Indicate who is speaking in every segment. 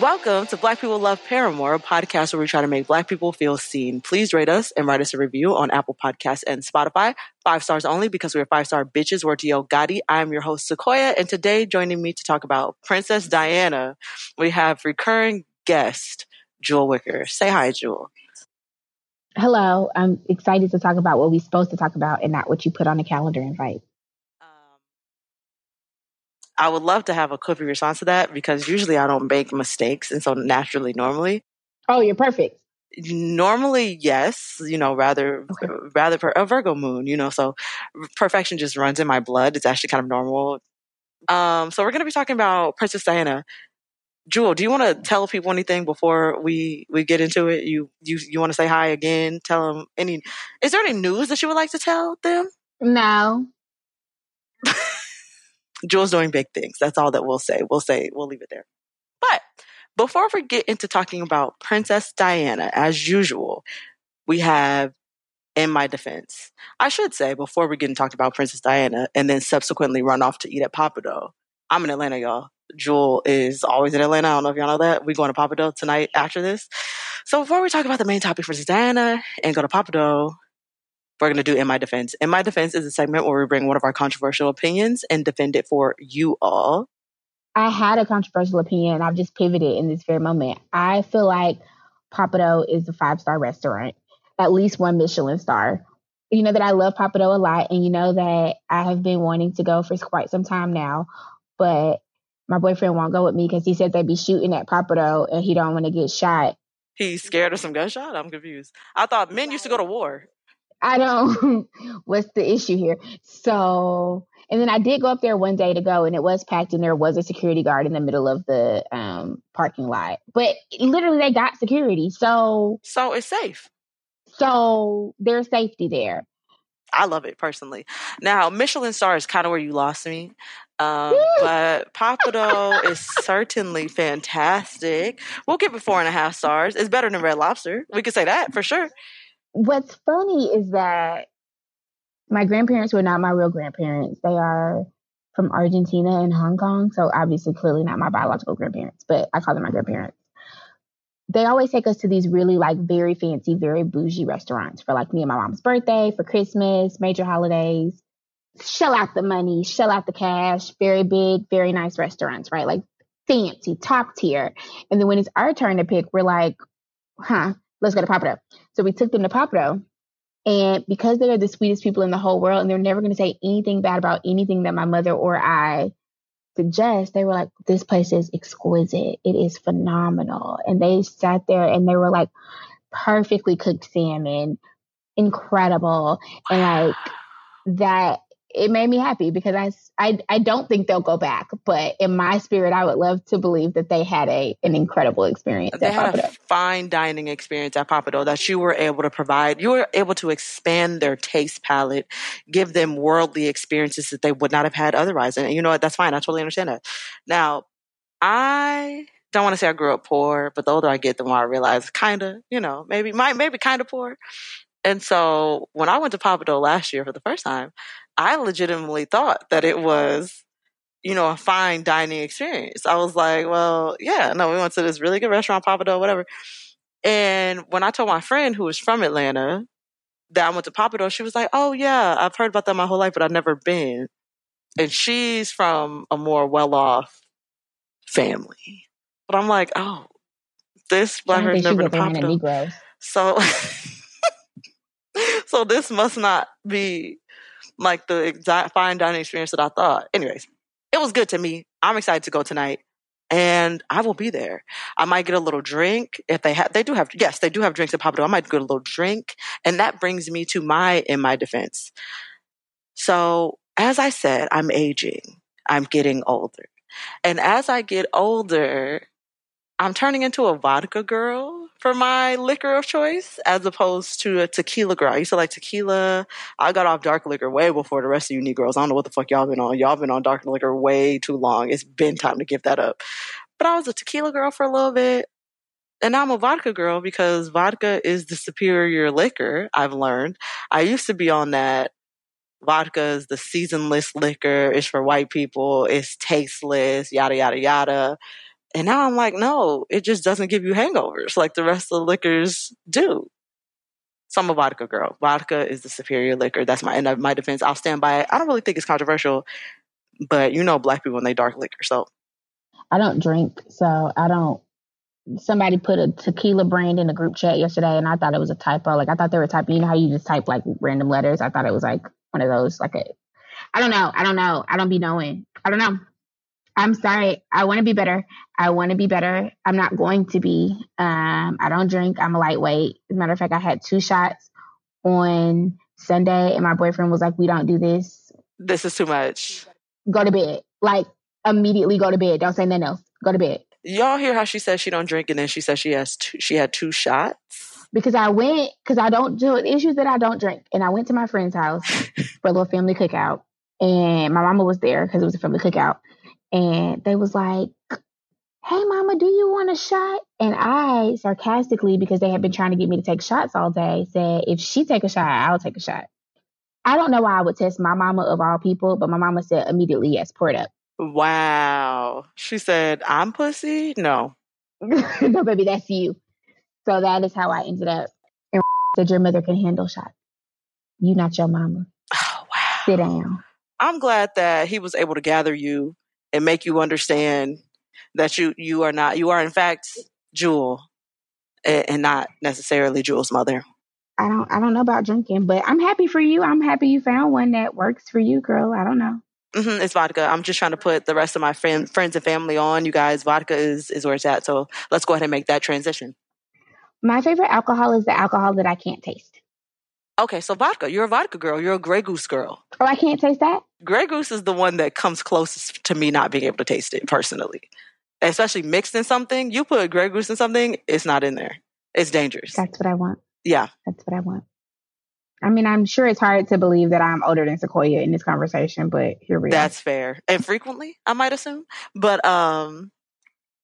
Speaker 1: Welcome to Black People Love Paramore, a podcast where we try to make Black people feel seen. Please rate us and write us a review on Apple Podcasts and Spotify. Five stars only because we're five star bitches. We're Dio Gotti. I'm your host, Sequoia, and today joining me to talk about Princess Diana, we have recurring guest, Jewel Wicker. Say hi, Jewel.
Speaker 2: Hello. I'm excited to talk about what we're supposed to talk about and not what you put on the calendar invite.
Speaker 1: I would love to have a quick response to that because usually I don't make mistakes. And so naturally, normally.
Speaker 2: Oh, you're perfect.
Speaker 1: Normally, yes, you know, rather, okay. rather for a Virgo moon, you know, so perfection just runs in my blood. It's actually kind of normal. Um, so we're going to be talking about Princess Diana. Jewel, do you want to tell people anything before we we get into it? You you you want to say hi again? Tell them any. Is there any news that you would like to tell them?
Speaker 2: No.
Speaker 1: Jewel's doing big things. That's all that we'll say. We'll say, we'll leave it there. But before we get into talking about Princess Diana, as usual, we have in my defense. I should say before we get into talking about Princess Diana and then subsequently run off to eat at Pappadeaux. I'm in Atlanta, y'all. Jewel is always in Atlanta. I don't know if y'all know that. We're going to Pappadeaux tonight after this. So before we talk about the main topic, Princess Diana, and go to Pappadeaux, we're going to do In My Defense. In My Defense is a segment where we bring one of our controversial opinions and defend it for you all.
Speaker 2: I had a controversial opinion. I've just pivoted in this very moment. I feel like Pappadeaux is a five star restaurant, at least one Michelin star. You know that I love Pappadeaux a lot, and you know that I have been wanting to go for quite some time now, but my boyfriend won't go with me because he said they'd be shooting at Pappadeaux and he don't want to get shot.
Speaker 1: He's scared of some gunshot? I'm confused. I thought men used to go to war.
Speaker 2: I don't, what's the issue here? So, and then I did go up there one day to go and it was packed and there was a security guard in the middle of the um, parking lot. But literally they got security. So,
Speaker 1: so it's safe.
Speaker 2: So there's safety there.
Speaker 1: I love it personally. Now, Michelin star is kind of where you lost me. Um, but Pappadeaux is certainly fantastic. We'll give it four and a half stars. It's better than Red Lobster. We could say that for sure
Speaker 2: what's funny is that my grandparents were not my real grandparents. They are from Argentina and Hong Kong. So obviously, clearly not my biological grandparents, but I call them my grandparents. They always take us to these really like very fancy, very bougie restaurants for like me and my mom's birthday, for Christmas, major holidays. Shell out the money, shell out the cash, very big, very nice restaurants, right? Like fancy, top tier. And then when it's our turn to pick, we're like, huh, let's go to Pappadeaux. So we took them to Pappadeaux. And because they are the sweetest people in the whole world and they're never going to say anything bad about anything that my mother or I suggest, they were like, this place is exquisite. It is phenomenal. And they sat there and they were like, perfectly cooked salmon, incredible. And like that it made me happy because I, I, I don't think they'll go back, but in my spirit, I would love to believe that they had a an incredible experience.
Speaker 1: They had a fine dining experience at Pappadeaux that you were able to provide. You were able to expand their taste palette, give them worldly experiences that they would not have had otherwise. And you know what? That's fine. I totally understand that. Now, I don't want to say I grew up poor, but the older I get, the more I realize kind of, you know, maybe, might, maybe kind of poor. And so when I went to Pappadeaux last year for the first time, I legitimately thought that it was you know, a fine dining experience. I was like, well, yeah, no, we went to this really good restaurant, Pappadeaux, whatever. And when I told my friend who was from Atlanta that I went to Pappadeaux, she was like, oh, yeah, I've heard about that my whole life, but I've never been. And she's from a more well off family. But I'm like, oh, this black person never been to Pappadeaux. So, so this must not be like the exact fine dining experience that I thought. Anyways, it was good to me. I'm excited to go tonight and I will be there. I might get a little drink if they have. They do have. Yes, they do have drinks at Pappadeaux. I might get a little drink, and that brings me to my in my defense. So as I said, I'm aging. I'm getting older, and as I get older, I'm turning into a vodka girl for my liquor of choice as opposed to a tequila girl. I used to like tequila. I got off dark liquor way before the rest of you Negroes. I don't know what the fuck y'all been on. Y'all been on dark liquor way too long. It's been time to give that up. But I was a tequila girl for a little bit. And now I'm a vodka girl because vodka is the superior liquor, I've learned. I used to be on that vodka is the seasonless liquor. It's for white people. It's tasteless, yada, yada, yada. And now I'm like, no, it just doesn't give you hangovers like the rest of the liquors do. So I'm a vodka girl. Vodka is the superior liquor. That's my end of my defense. I'll stand by it. I don't really think it's controversial, but you know black people when they dark liquor. So
Speaker 2: I don't drink, so I don't somebody put a tequila brand in the group chat yesterday and I thought it was a typo. Like I thought they were typing, you know how you just type like random letters? I thought it was like one of those, like a I don't know. I don't know. I don't be knowing. I don't know. I'm sorry. I want to be better. I want to be better. I'm not going to be. Um, I don't drink. I'm a lightweight. As a matter of fact, I had two shots on Sunday, and my boyfriend was like, "We don't do this.
Speaker 1: This is too much.
Speaker 2: Go to bed. Like immediately go to bed. Don't say nothing else. Go to bed."
Speaker 1: Y'all hear how she says she don't drink, and then she says she has two, she had two shots
Speaker 2: because I went because I don't do issues that I don't drink, and I went to my friend's house for a little family cookout, and my mama was there because it was a family cookout and they was like, "Hey, mama, do you want a shot?" And I sarcastically, because they had been trying to get me to take shots all day, said, "If she take a shot, I'll take a shot." I don't know why I would test my mama of all people, but my mama said immediately, "Yes, pour it up."
Speaker 1: Wow. She said, "I'm pussy." No.
Speaker 2: no, baby, that's you. So that is how I ended up. And said, "Your mother can handle shots. You not your mama."
Speaker 1: Oh wow.
Speaker 2: Sit down.
Speaker 1: I'm glad that he was able to gather you and make you understand that you you are not you are in fact Jewel and, and not necessarily Jewel's mother.
Speaker 2: I don't I don't know about drinking, but I'm happy for you. I'm happy you found one that works for you, girl. I don't know.
Speaker 1: Mm-hmm, it's vodka. I'm just trying to put the rest of my friend, friends and family on. You guys, vodka is is where it's at. So let's go ahead and make that transition.
Speaker 2: My favorite alcohol is the alcohol that I can't taste.
Speaker 1: Okay, so vodka. You're a vodka girl. You're a Grey Goose girl.
Speaker 2: Oh, I can't taste that?
Speaker 1: Grey Goose is the one that comes closest to me not being able to taste it personally. Especially mixed in something. You put Grey Goose in something, it's not in there. It's dangerous.
Speaker 2: That's what I want.
Speaker 1: Yeah.
Speaker 2: That's what I want. I mean, I'm sure it's hard to believe that I'm older than Sequoia in this conversation, but here we
Speaker 1: are. That's fair. And frequently, I might assume. But um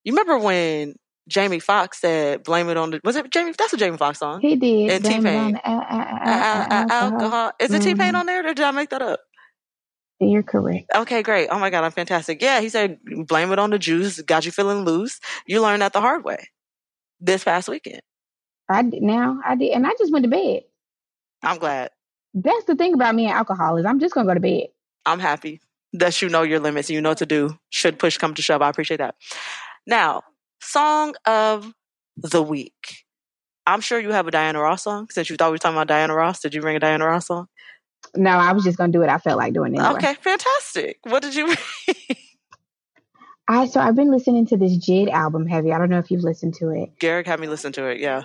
Speaker 1: you remember when Jamie Foxx said, "Blame it on the." Was it Jamie? That's a Jamie Foxx song.
Speaker 2: He did.
Speaker 1: And T Pain. Uh, uh, uh, alcohol. Is it T Pain mm-hmm. on there, or did I make that up?
Speaker 2: You're correct.
Speaker 1: Okay, great. Oh my god, I'm fantastic. Yeah, he said, "Blame it on the juice." Got you feeling loose. You learned that the hard way this past weekend.
Speaker 2: I did. Now I did, and I just went to bed.
Speaker 1: I'm glad.
Speaker 2: That's the thing about me and alcohol is I'm just gonna go to bed.
Speaker 1: I'm happy that you know your limits and you know what to do. Should push come to shove, I appreciate that. Now, Song of the week. I'm sure you have a Diana Ross song since you thought we were talking about Diana Ross. Did you bring a Diana Ross song?
Speaker 2: No, I was just gonna do it. I felt like doing it. Anyway.
Speaker 1: Okay, fantastic. What did you
Speaker 2: I so I've been listening to this JID album heavy. I don't know if you've listened to it.
Speaker 1: Garrick had me listen to it, yeah.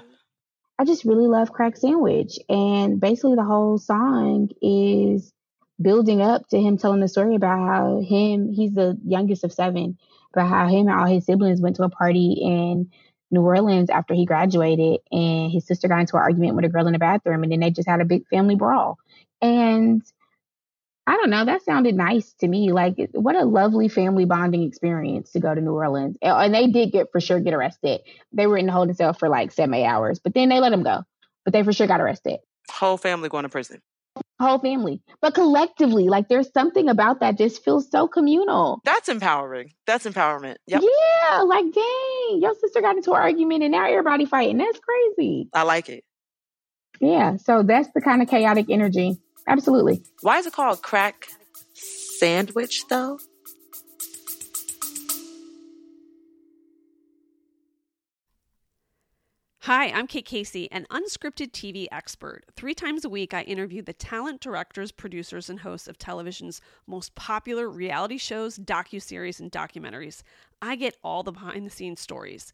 Speaker 2: I just really love Crack Sandwich. And basically the whole song is building up to him telling the story about how him he's the youngest of seven but how him and all his siblings went to a party in New Orleans after he graduated, and his sister got into an argument with a girl in the bathroom, and then they just had a big family brawl. And I don't know, that sounded nice to me. Like, what a lovely family bonding experience to go to New Orleans. And they did get for sure get arrested. They were in the holding cell for like seven, eight hours, but then they let them go. But they for sure got arrested.
Speaker 1: Whole family going to prison.
Speaker 2: Whole family. But collectively, like there's something about that just feels so communal.
Speaker 1: That's empowering. That's empowerment. Yep.
Speaker 2: Yeah, like dang, your sister got into an argument and now everybody fighting. That's crazy.
Speaker 1: I like it.
Speaker 2: Yeah, so that's the kind of chaotic energy. Absolutely.
Speaker 1: Why is it called crack sandwich though?
Speaker 3: Hi, I'm Kate Casey, an unscripted TV expert. Three times a week, I interview the talent, directors, producers, and hosts of television's most popular reality shows, docuseries, and documentaries. I get all the behind the scenes stories.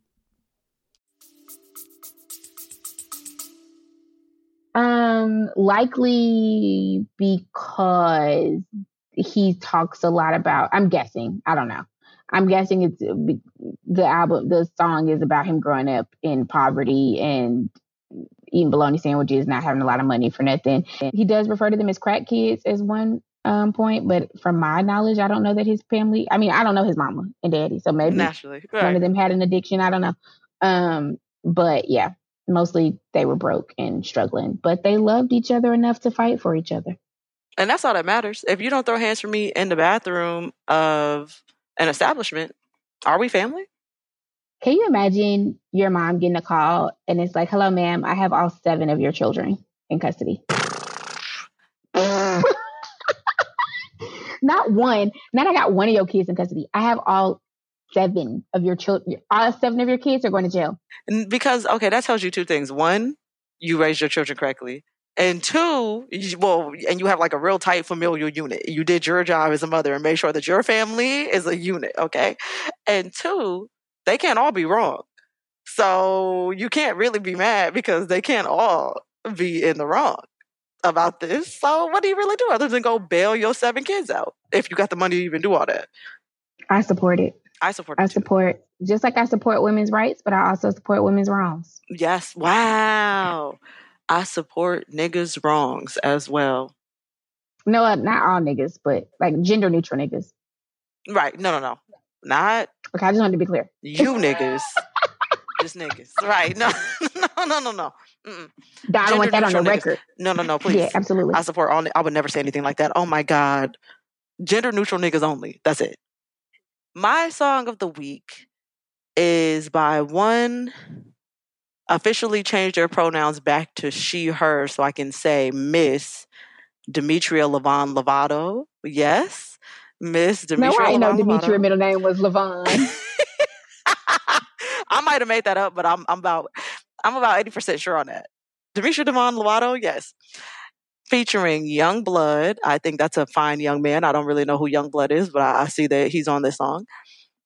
Speaker 2: Um, likely because he talks a lot about. I'm guessing. I don't know. I'm guessing it's the album. The song is about him growing up in poverty and eating bologna sandwiches, not having a lot of money for nothing. He does refer to them as crack kids as one um, point, but from my knowledge, I don't know that his family. I mean, I don't know his mama and daddy, so maybe
Speaker 1: naturally right.
Speaker 2: one of them had an addiction. I don't know. Um, but yeah, mostly they were broke and struggling, but they loved each other enough to fight for each other.
Speaker 1: And that's all that matters. If you don't throw hands for me in the bathroom of an establishment, are we family?
Speaker 2: Can you imagine your mom getting a call and it's like, hello, ma'am, I have all seven of your children in custody? Not one. Not I got one of your kids in custody. I have all seven of your children, all seven of your kids are going to jail.
Speaker 1: Because, okay, that tells you two things. One, you raised your children correctly. And two, you, well, and you have like a real tight familial unit. You did your job as a mother and made sure that your family is a unit, okay? And two, they can't all be wrong. So you can't really be mad because they can't all be in the wrong about this. So what do you really do other than go bail your seven kids out if you got the money to even do all that?
Speaker 2: I support it.
Speaker 1: I support.
Speaker 2: I support just like I support women's rights, but I also support women's wrongs.
Speaker 1: Yes. Wow. I support niggas' wrongs as well.
Speaker 2: No, uh, not all niggas, but like gender neutral niggas.
Speaker 1: Right. No, no, no. Not.
Speaker 2: Okay, I just wanted to be clear.
Speaker 1: You niggas. just niggas. Right. No, no, no, no, no.
Speaker 2: Mm-mm. I don't want that on the niggas. record.
Speaker 1: No, no, no, please.
Speaker 2: Yeah, absolutely.
Speaker 1: I support all. I would never say anything like that. Oh my God. Gender neutral niggas only. That's it. My song of the week is by one officially changed their pronouns back to she, her, so I can say Miss Demetria Levon Lovato. Yes, Miss Demetria.
Speaker 2: No, I know Demetria middle name was Levon.
Speaker 1: I might have made that up, but I'm I'm about I'm about eighty percent sure on that. Demetria Devon Lovato, yes featuring YUNGBLUD. I think that's a fine young man. I don't really know who YUNGBLUD is, but I, I see that he's on this song.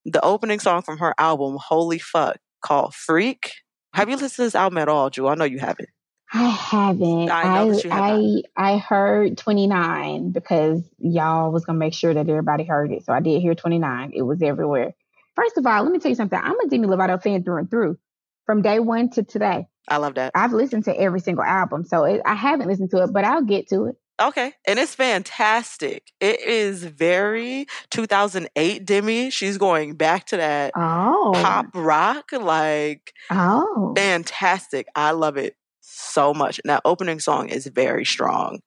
Speaker 1: The opening song from her album, Holy Fuck, called Freak. Have you listened to this album at all, Drew? I know you haven't.
Speaker 2: I haven't. I I, I, I heard 29 because y'all was gonna make sure that everybody heard it. So I did hear 29. It was everywhere. First of all, let me tell you something. I'm a Demi Lovato fan through and through, from day one to today.
Speaker 1: I love that.
Speaker 2: I've listened to every single album, so it, I haven't listened to it, but I'll get to it.
Speaker 1: Okay. And it's fantastic. It is very 2008 Demi. She's going back to that
Speaker 2: oh.
Speaker 1: pop rock. Like,
Speaker 2: oh.
Speaker 1: fantastic. I love it so much. And that opening song is very strong.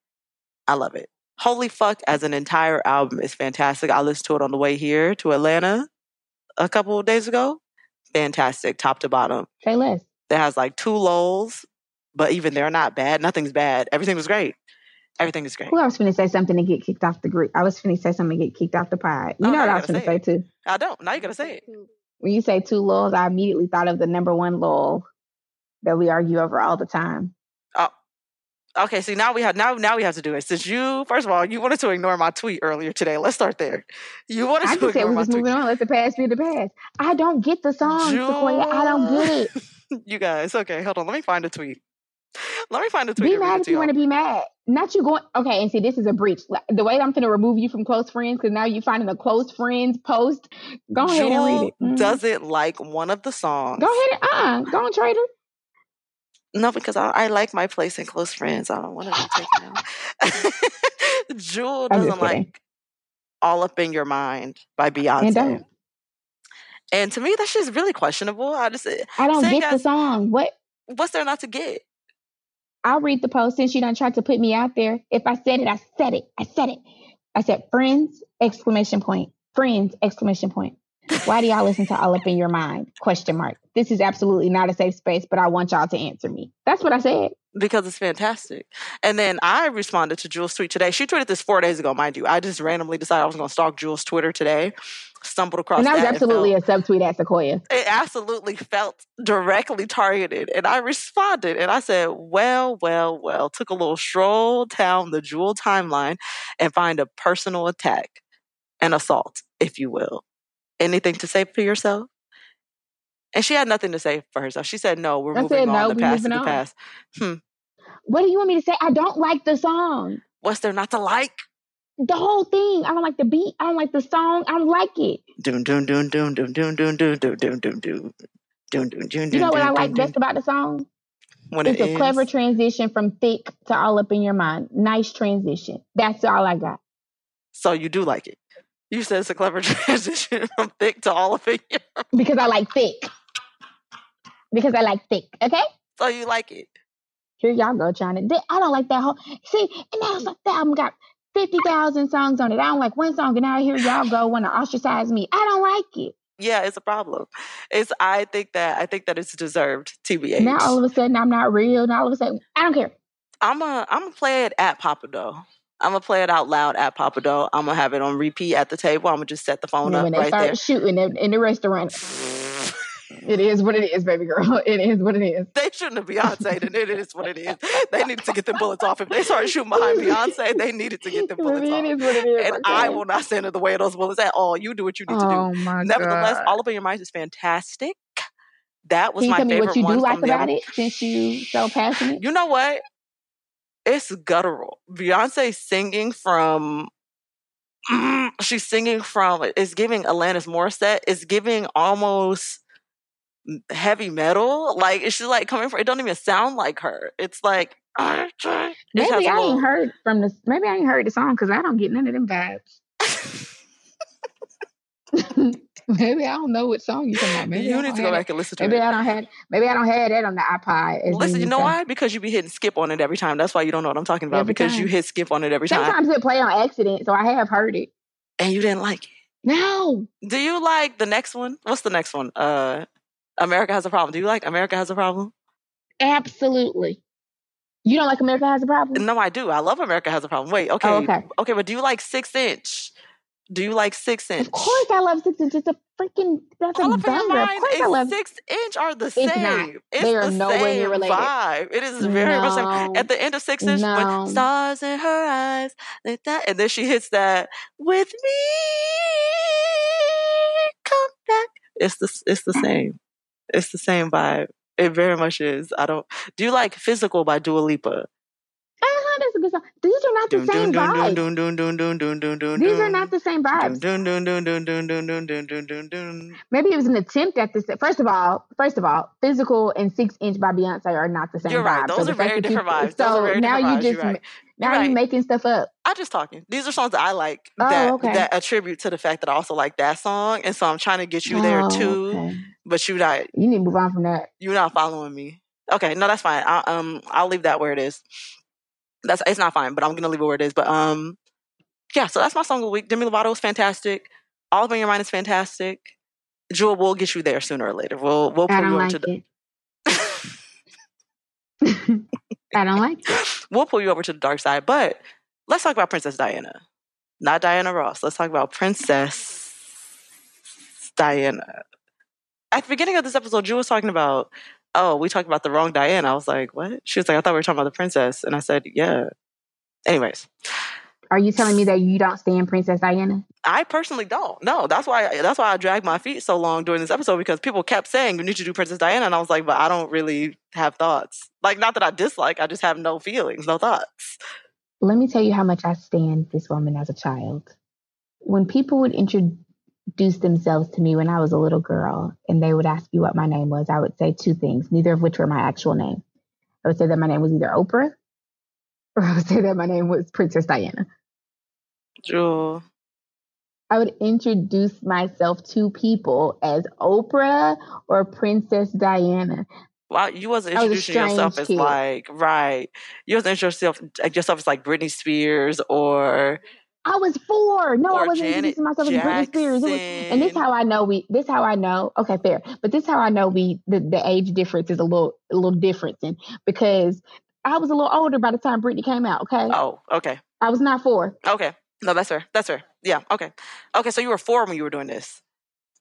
Speaker 1: I love it. Holy Fuck as an entire album is fantastic. I listened to it on the way here to Atlanta a couple of days ago. Fantastic, top to bottom.
Speaker 2: Say less
Speaker 1: that has like two lulls, but even they're not bad. Nothing's bad. Everything was great. Everything is great.
Speaker 2: Well, I was going to say something to get kicked off the group. I was going to say something to get kicked off the pod. You oh, know what I was going to say, too.
Speaker 1: I don't. Now you got to say it.
Speaker 2: When you say two lulls, I immediately thought of the number one lull that we argue over all the time.
Speaker 1: Oh, okay. See, now we have now now we have to do it. Since you, first of all, you wanted to ignore my tweet earlier today. Let's start there. You wanted I to just said we was moving
Speaker 2: on. Let the past be the past. I don't get the song, June... Sequoia. I don't get it.
Speaker 1: you guys, okay, hold on. Let me find a tweet. Let me find a tweet.
Speaker 2: Be mad if you want to be mad. not you going okay and see this is a breach the way i'm going to remove you from close friends because now you're finding a close friends post go ahead and read it
Speaker 1: mm-hmm. doesn't like one of the songs
Speaker 2: go ahead and uh go on trader
Speaker 1: no because I, I, like my place in close friends i don't want to be taken out jewel doesn't like all up in your mind by beyonce and, to me that's just really questionable i just eh,
Speaker 2: i don't get the song what
Speaker 1: what's there not to get
Speaker 2: I'll read the post since you don't try to put me out there. If I said it, I said it. I said it. I said friends, exclamation point. Friends, exclamation point. Why do y'all listen to all up in your mind? Question mark. This is absolutely not a safe space, but I want y'all to answer me. That's what I said.
Speaker 1: Because it's fantastic. And then I responded to Jewel's tweet today. She tweeted this four days ago, mind you. I just randomly decided I was going to stalk Jewel's Twitter today stumbled across
Speaker 2: and that was
Speaker 1: that
Speaker 2: absolutely a subtweet at Sequoia.
Speaker 1: It absolutely felt directly targeted. And I responded and I said, well, well, well, took a little stroll down the jewel timeline and find a personal attack, an assault, if you will. Anything to say for yourself? And she had nothing to say for herself. She said, no, we're I moving said, on. No, the past is the past. Hmm.
Speaker 2: What do you want me to say? I don't like the song.
Speaker 1: What's there not to like?
Speaker 2: The whole thing. I don't like the beat. I don't like the song. I don't like it.
Speaker 1: Doom doom doom doom doom doom doom doom doom doom doom doom doom doom doom.
Speaker 2: You know what I like best about the song? When it's a clever transition from Thique to all up in your mind. Nice transition. That's all I got.
Speaker 1: So you do like it. You said it's a clever transition from Thique to all up in your
Speaker 2: Because I like Thique. Because I like Thique. Okay?
Speaker 1: So you like it.
Speaker 2: Here y'all go to. I don't like that whole. See, and I was like, that album got 50,000 songs on it. I don't like one song, and now here y'all go want to ostracize me. I don't like it.
Speaker 1: Yeah, it's a problem. It's I think that I think that it's deserved. TBH.
Speaker 2: Now all of a sudden I'm not real. Now all of a sudden I don't care.
Speaker 1: I'm a I'm gonna play it at Pappadeaux. I'm gonna play it out loud at Pappadeaux. I'm gonna have it on repeat at the table. I'm gonna just set the phone up
Speaker 2: when they
Speaker 1: right
Speaker 2: start
Speaker 1: there.
Speaker 2: shooting in the restaurant. It is what it is, baby girl. It is what it is.
Speaker 1: They shouldn't have Beyonce, and it is what it is. They needed to get the bullets off. If they started shooting behind Beyonce, they needed to get the bullets
Speaker 2: it
Speaker 1: off.
Speaker 2: It is what it is.
Speaker 1: And
Speaker 2: okay.
Speaker 1: I will not stand in the way of those bullets at all. You do what you need
Speaker 2: oh
Speaker 1: to do.
Speaker 2: Oh my
Speaker 1: Nevertheless,
Speaker 2: God.
Speaker 1: All Up in Your Mind is fantastic. That was
Speaker 2: Can you
Speaker 1: my
Speaker 2: tell me
Speaker 1: favorite
Speaker 2: what you do like about it since you so passionate?
Speaker 1: You know what? It's guttural. Beyonce singing from mm, she's singing from it's giving Alanis Morissette. It's giving almost heavy metal. Like it's just like coming from. It don't even sound like her. It's like it
Speaker 2: maybe I ain't heard from the. Maybe I ain't heard the song because I don't get none of them vibes. maybe I don't know what song you're talking about. Maybe
Speaker 1: you need to go back and listen to
Speaker 2: maybe
Speaker 1: it.
Speaker 2: I don't have. Maybe I don't have that on the iPod.
Speaker 1: Listen, you know why? Because you be hitting skip on it every time. That's why you don't know what I'm talking about.
Speaker 2: Every
Speaker 1: because
Speaker 2: time.
Speaker 1: you hit skip on it every time.
Speaker 2: Sometimes it play on accident, so I have heard it.
Speaker 1: And you didn't like it.
Speaker 2: No.
Speaker 1: Do you like the next one? What's the next one? Uh America has a problem. Do you like America has a problem?
Speaker 2: Absolutely. You don't like America has a problem?
Speaker 1: No, I do. I love America has a problem. Wait, okay.
Speaker 2: Oh, okay.
Speaker 1: Okay, but do you like six inch? Do you like six inch?
Speaker 2: Of course I love six inch. It's a freaking that's
Speaker 1: All
Speaker 2: a banger. Of course I love
Speaker 1: six inch are the
Speaker 2: It's
Speaker 1: same.
Speaker 2: not.
Speaker 1: It's
Speaker 2: They are
Speaker 1: the
Speaker 2: nowhere
Speaker 1: same
Speaker 2: near related.
Speaker 1: vibe. It is very much
Speaker 2: No.
Speaker 1: same. At the end of six inch,
Speaker 2: No.
Speaker 1: when stars in her eyes, like that, and then she hits that with me, come back. It's the it's the same. It's the same vibe. It very much is. I don't. Do you like "Physical" by Dua Lipa?
Speaker 2: a good song. These are not the same vibes. These are not the same vibes. Maybe it was an attempt at this. First of all, first of all, physical and six inch by Beyonce are not the same.
Speaker 1: You're right.
Speaker 2: Vibe.
Speaker 1: Those
Speaker 2: so
Speaker 1: are very different vibes.
Speaker 2: So now you just
Speaker 1: right.
Speaker 2: now
Speaker 1: right.
Speaker 2: you making stuff up.
Speaker 1: I'm just talking. These are songs that I like
Speaker 2: oh,
Speaker 1: that
Speaker 2: okay.
Speaker 1: that attribute to the fact that I also like that song, and so I'm trying to get you
Speaker 2: oh, there
Speaker 1: too.
Speaker 2: Okay.
Speaker 1: But you not.
Speaker 2: You need to move on from that.
Speaker 1: You're not following me. Okay, no, that's fine. I, um, I'll leave that where it is. That's it's not fine, but I'm gonna leave it where it is. But um, yeah. So that's my song of the week. Demi Lovato is fantastic. All in your mind is fantastic. Jewel will get you there sooner or later. We'll we'll pull you over
Speaker 2: like
Speaker 1: to the.
Speaker 2: I don't like it.
Speaker 1: we'll pull you over to the dark side. But let's talk about Princess Diana, not Diana Ross. Let's talk about Princess Diana. At the beginning of this episode, Jewel was talking about, oh, we talked about the wrong Diana. I was like, what? She was like, I thought we were talking about the princess, and I said, yeah. Anyways,
Speaker 2: Are you telling me that you don't stand Princess Diana?
Speaker 1: I personally don't. No, that's why. That's why I dragged my feet so long during this episode because people kept saying you need to do Princess Diana, and I was like, but I don't really have thoughts. Like, not that I dislike, I just have no feelings, no thoughts.
Speaker 2: let me tell you how much I stand this woman as a child. When people would introduce themselves to me when I was a little girl and they would ask me what my name was, I would say two things, neither of which were my actual name. I would say that my name was either Oprah or I would say that my name was Princess Diana.
Speaker 1: Jewel.
Speaker 2: I would introduce myself to people as Oprah or Princess Diana.
Speaker 1: Wow, you wasn't introducing was yourself as kid. like right. You wasn't introducing yourself, yourself as like Britney Spears or.
Speaker 2: I was four. No, I wasn't Janet introducing myself Jackson. as Britney Spears. Was, and this how I know we. This how I know. Okay, fair. But this how I know we. The, the age difference is a little a little different, and because I was a little older by the time Britney came out. Okay.
Speaker 1: Oh, okay.
Speaker 2: I was not four.
Speaker 1: Okay. No, that's fair. That's fair. Yeah. Okay. Okay. So you were four when you were doing this.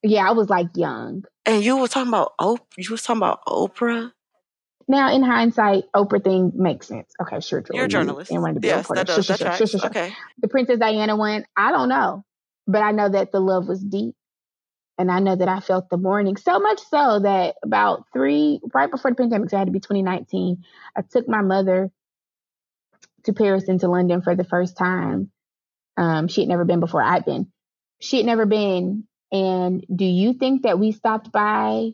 Speaker 2: Yeah, I was like young.
Speaker 1: And you were talking about oh, you was talking about Oprah.
Speaker 2: Now, in hindsight, Oprah thing makes sense. Okay, sure,
Speaker 1: You're a journalist. And wanted to be yes, a that does. Sure, sure, sure, sure, Okay.
Speaker 2: The Princess Diana one, I don't know, but I know that the love was deep, and I know that I felt the mourning so much so that about three right before the pandemic, so I had to be 2019. I took my mother to Paris and to London for the first time. Um, she had never been before I'd been. She had never been. And do you think that we stopped by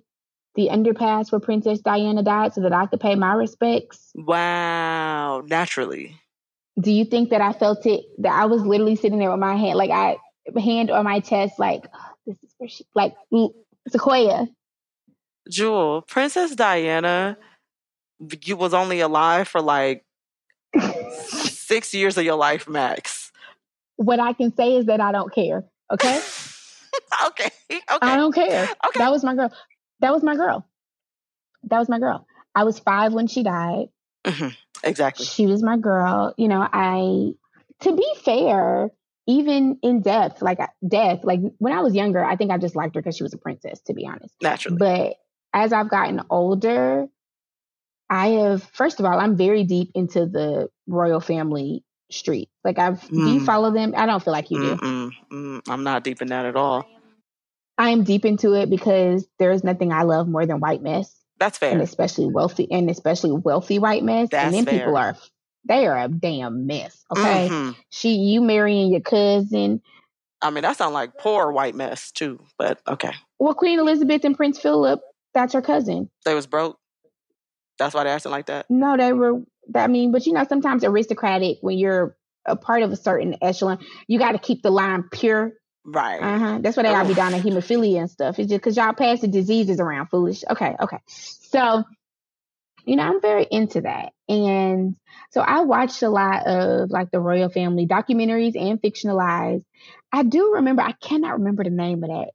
Speaker 2: the underpass where Princess Diana died so that I could pay my respects?
Speaker 1: Wow, naturally.
Speaker 2: Do you think that I felt it? That I was literally sitting there with my hand, like I hand on my chest, like oh, this is for she, like Sequoia.
Speaker 1: Jewel, Princess Diana, you was only alive for like six years of your life max.
Speaker 2: What I can say is that I don't care. Okay.
Speaker 1: okay. Okay. I
Speaker 2: don't care. Okay. That was my girl. That was my girl. That was my girl. I was five when she died.
Speaker 1: Mm-hmm. Exactly.
Speaker 2: She was my girl. You know, I, to be fair, even in depth, like death, like when I was younger, I think I just liked her because she was a princess, to be honest.
Speaker 1: Naturally.
Speaker 2: But as I've gotten older, I have, first of all, I'm very deep into the royal family street. Like I've, mm. do you mm. follow them? I don't feel like you do.
Speaker 1: Mm-mm. I'm not deep in that at all.
Speaker 2: I'm deep into it because there's nothing I love more than white mess.
Speaker 1: That's fair.
Speaker 2: And especially wealthy and especially wealthy white mess.
Speaker 1: That's
Speaker 2: and then
Speaker 1: fair.
Speaker 2: people are they are a damn mess. Okay. Mm-hmm. She you marrying your cousin.
Speaker 1: I mean, that sounds like poor white mess too, but okay.
Speaker 2: Well, Queen Elizabeth and Prince Philip, that's her cousin.
Speaker 1: They was broke. That's why they acting like that.
Speaker 2: No, they were I mean, but you know, sometimes aristocratic when you're a part of a certain echelon, you got to keep the line pure
Speaker 1: Right.
Speaker 2: Uh-huh. That's why they gotta be down to hemophilia and stuff. It's just because y'all pass the diseases around, foolish. Okay, okay. So, you know, I'm very into that. And so I watched a lot of like the royal family documentaries and fictionalized. I do remember, I cannot remember the name of that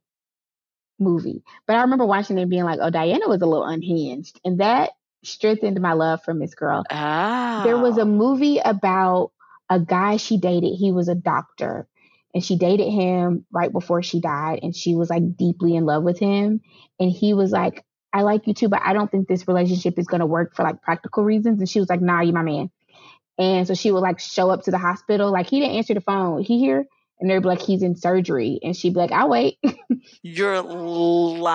Speaker 2: movie, but I remember watching it being like, oh, Diana was a little unhinged. And that strengthened my love for Miss Girl.
Speaker 1: Oh.
Speaker 2: There was a movie about a guy she dated. He was a doctor and she dated him right before she died and she was like deeply in love with him. And he was like i like you too but i don't think this relationship is going to work for like practical reasons. And she was like nah you my man. And so she would like show up to the hospital. Like he didn't answer the phone. He here? And they'd be like he's in surgery. And she'd be like i'll wait.
Speaker 1: You're lying.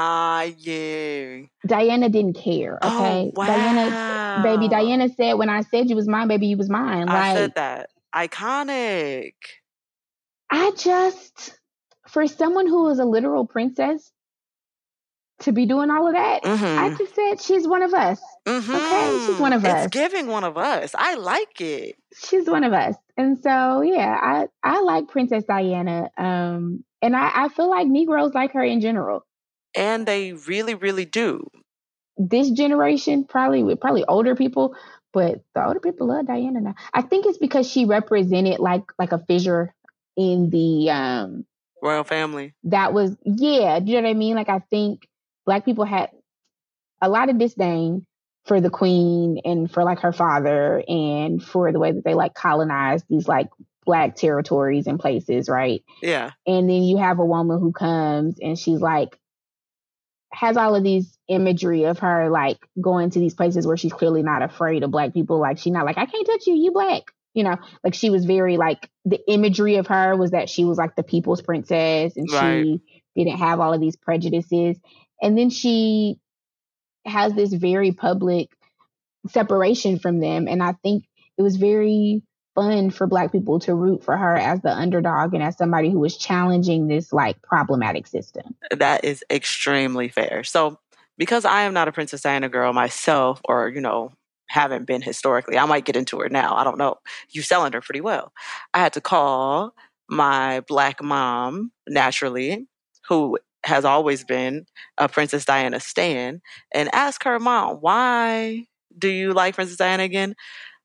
Speaker 2: Diana didn't care
Speaker 1: oh,
Speaker 2: okay?
Speaker 1: Oh, wow.
Speaker 2: diana baby diana said when i said you was mine baby you was mine.
Speaker 1: I said that. Iconic
Speaker 2: I just, for someone who is a literal princess, to be doing all of that,
Speaker 1: mm-hmm.
Speaker 2: I just said she's one of us.
Speaker 1: Mm-hmm.
Speaker 2: Okay, she's one of
Speaker 1: it's
Speaker 2: us.
Speaker 1: It's giving one of us. I like it.
Speaker 2: She's one of us, and so yeah, I I like Princess Diana. Um, and I I feel like Negroes like her in general,
Speaker 1: and they really really do.
Speaker 2: This generation, probably with probably older people, but the older people love Diana now. I think it's because she represented like like a fissure in the um
Speaker 1: royal family.
Speaker 2: That was yeah, do you know what I mean? Like I think black people had a lot of disdain for the queen and for like her father and for the way that they like colonized these like black territories and places, right?
Speaker 1: Yeah.
Speaker 2: And then you have a woman who comes and she's like has all of these imagery of her like going to these places where she's clearly not afraid of black people. Like she's not like, I can't touch you, you black you know, like she was very like the imagery of her was that she was like the people's princess and right. she didn't have all of these prejudices. And then she has this very public separation from them. And I think it was very fun for black people to root for her as the underdog and as somebody who was challenging this like problematic system.
Speaker 1: That is extremely fair. So because I am not a Princess Diana girl myself, or you know, haven't been historically, I might get into her now. I don't know. You selling her pretty well. I had to call my black mom naturally, who has always been a Princess Diana stan, and ask her mom, why do you like Princess Diana again?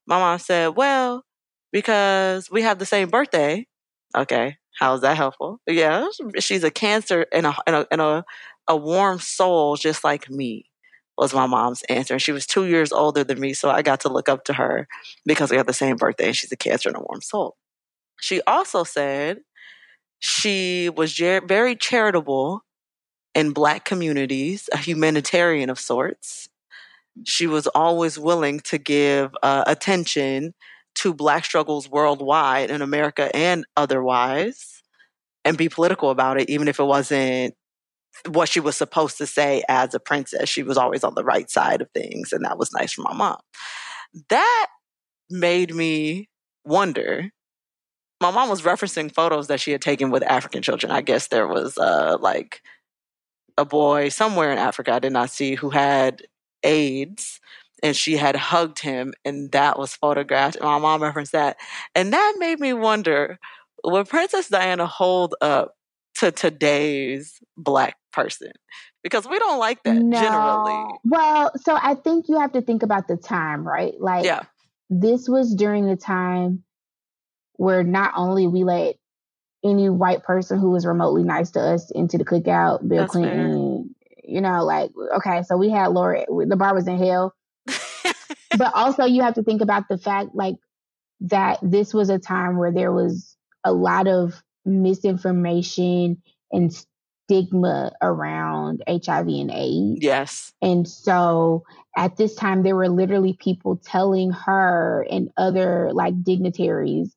Speaker 1: My mom said, well, because we have the same birthday. Okay. How is that helpful? Yeah. She's a cancer and a, and a, and a, a warm soul just like me was my mom's answer. And she was two years older than me. So I got to look up to her because we have the same birthday and she's a cancer and a warm soul. She also said she was ger- very charitable in black communities, a humanitarian of sorts. She was always willing to give uh, attention to black struggles worldwide in America and otherwise and be political about it, even if it wasn't what she was supposed to say as a princess. She was always on the right side of things, and that was nice for my mom. That made me wonder. My mom was referencing photos that she had taken with African children. I guess there was uh, like a boy somewhere in Africa I did not see who had AIDS and she had hugged him and that was photographed. My mom referenced that. And that made me wonder would Princess Diana hold up to today's black person? Because we don't like that no. generally.
Speaker 2: Well, so I think you have to think about the time, right? Like, yeah. this was during the time where not only we let any white person who was remotely nice to us into the cookout, Bill That's Clinton, fair. you know, like, okay, so we had Laura, the bar was in hell but also you have to think about the fact like that this was a time where there was a lot of misinformation and stigma around HIV and AIDS.
Speaker 1: Yes.
Speaker 2: And so at this time there were literally people telling her and other like dignitaries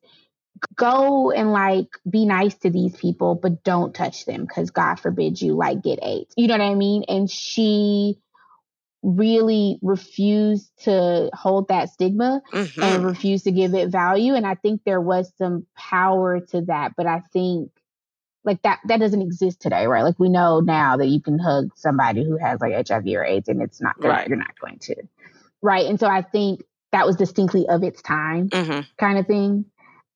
Speaker 2: go and like be nice to these people but don't touch them cuz god forbid you like get AIDS. You know what I mean? And she really refused to hold that stigma mm-hmm. and refused to give it value and i think there was some power to that but i think like that that doesn't exist today right like we know now that you can hug somebody who has like hiv or aids and it's not right. you're not going to right and so i think that was distinctly of its time mm-hmm. kind of thing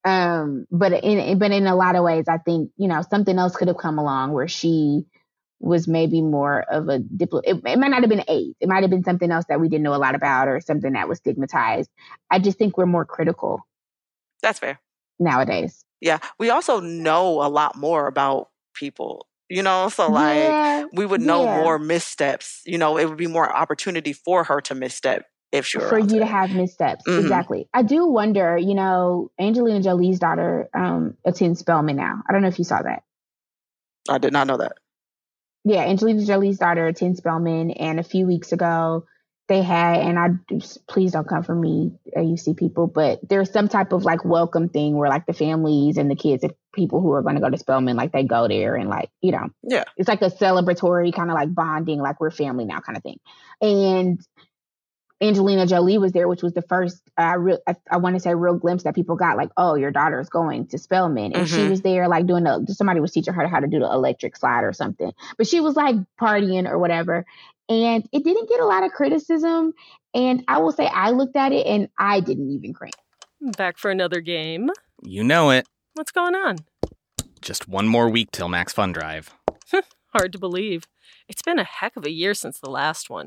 Speaker 2: um but in but in a lot of ways i think you know something else could have come along where she was maybe more of a diplo. It, it, might not have been AIDS. It might have been something else that we didn't know a lot about, or something that was stigmatized. I just think we're more critical.
Speaker 1: That's fair.
Speaker 2: Nowadays.
Speaker 1: Yeah, we also know a lot more about people. You know, so like yeah, we would know yeah. more missteps. You know, it would be more opportunity for her to misstep if she
Speaker 2: for you to have missteps. Mm-hmm. Exactly. I do wonder. You know, Angelina Jolie's daughter um, attends Spelman now. I don't know if you saw that.
Speaker 1: I did not know that
Speaker 2: yeah, Angelina Jolie's daughter, Tin Spelman, and a few weeks ago they had, and I please don't come for me, uh, AUC people, but there's some type of like welcome thing where like the families and the kids and people who are going to go to Spelman, like they go there and like you know,
Speaker 1: yeah,
Speaker 2: it's like a celebratory kind of like bonding, like we're family now kind of thing, and Angelina Jolie was there, which was the first uh, re- I, I want to say real glimpse that people got like, oh, your daughter's going to Spelman, and mm-hmm. she was there like doing the somebody was teaching her how to do the electric slide or something, but she was like partying or whatever, and it didn't get a lot of criticism. And I will say I looked at it and I didn't even cringe.
Speaker 3: Back for another game.
Speaker 4: You know it.
Speaker 3: What's going on?
Speaker 4: Just one more week till Max Fun Drive.
Speaker 3: Hard to believe. It's been a heck of a year since the last one.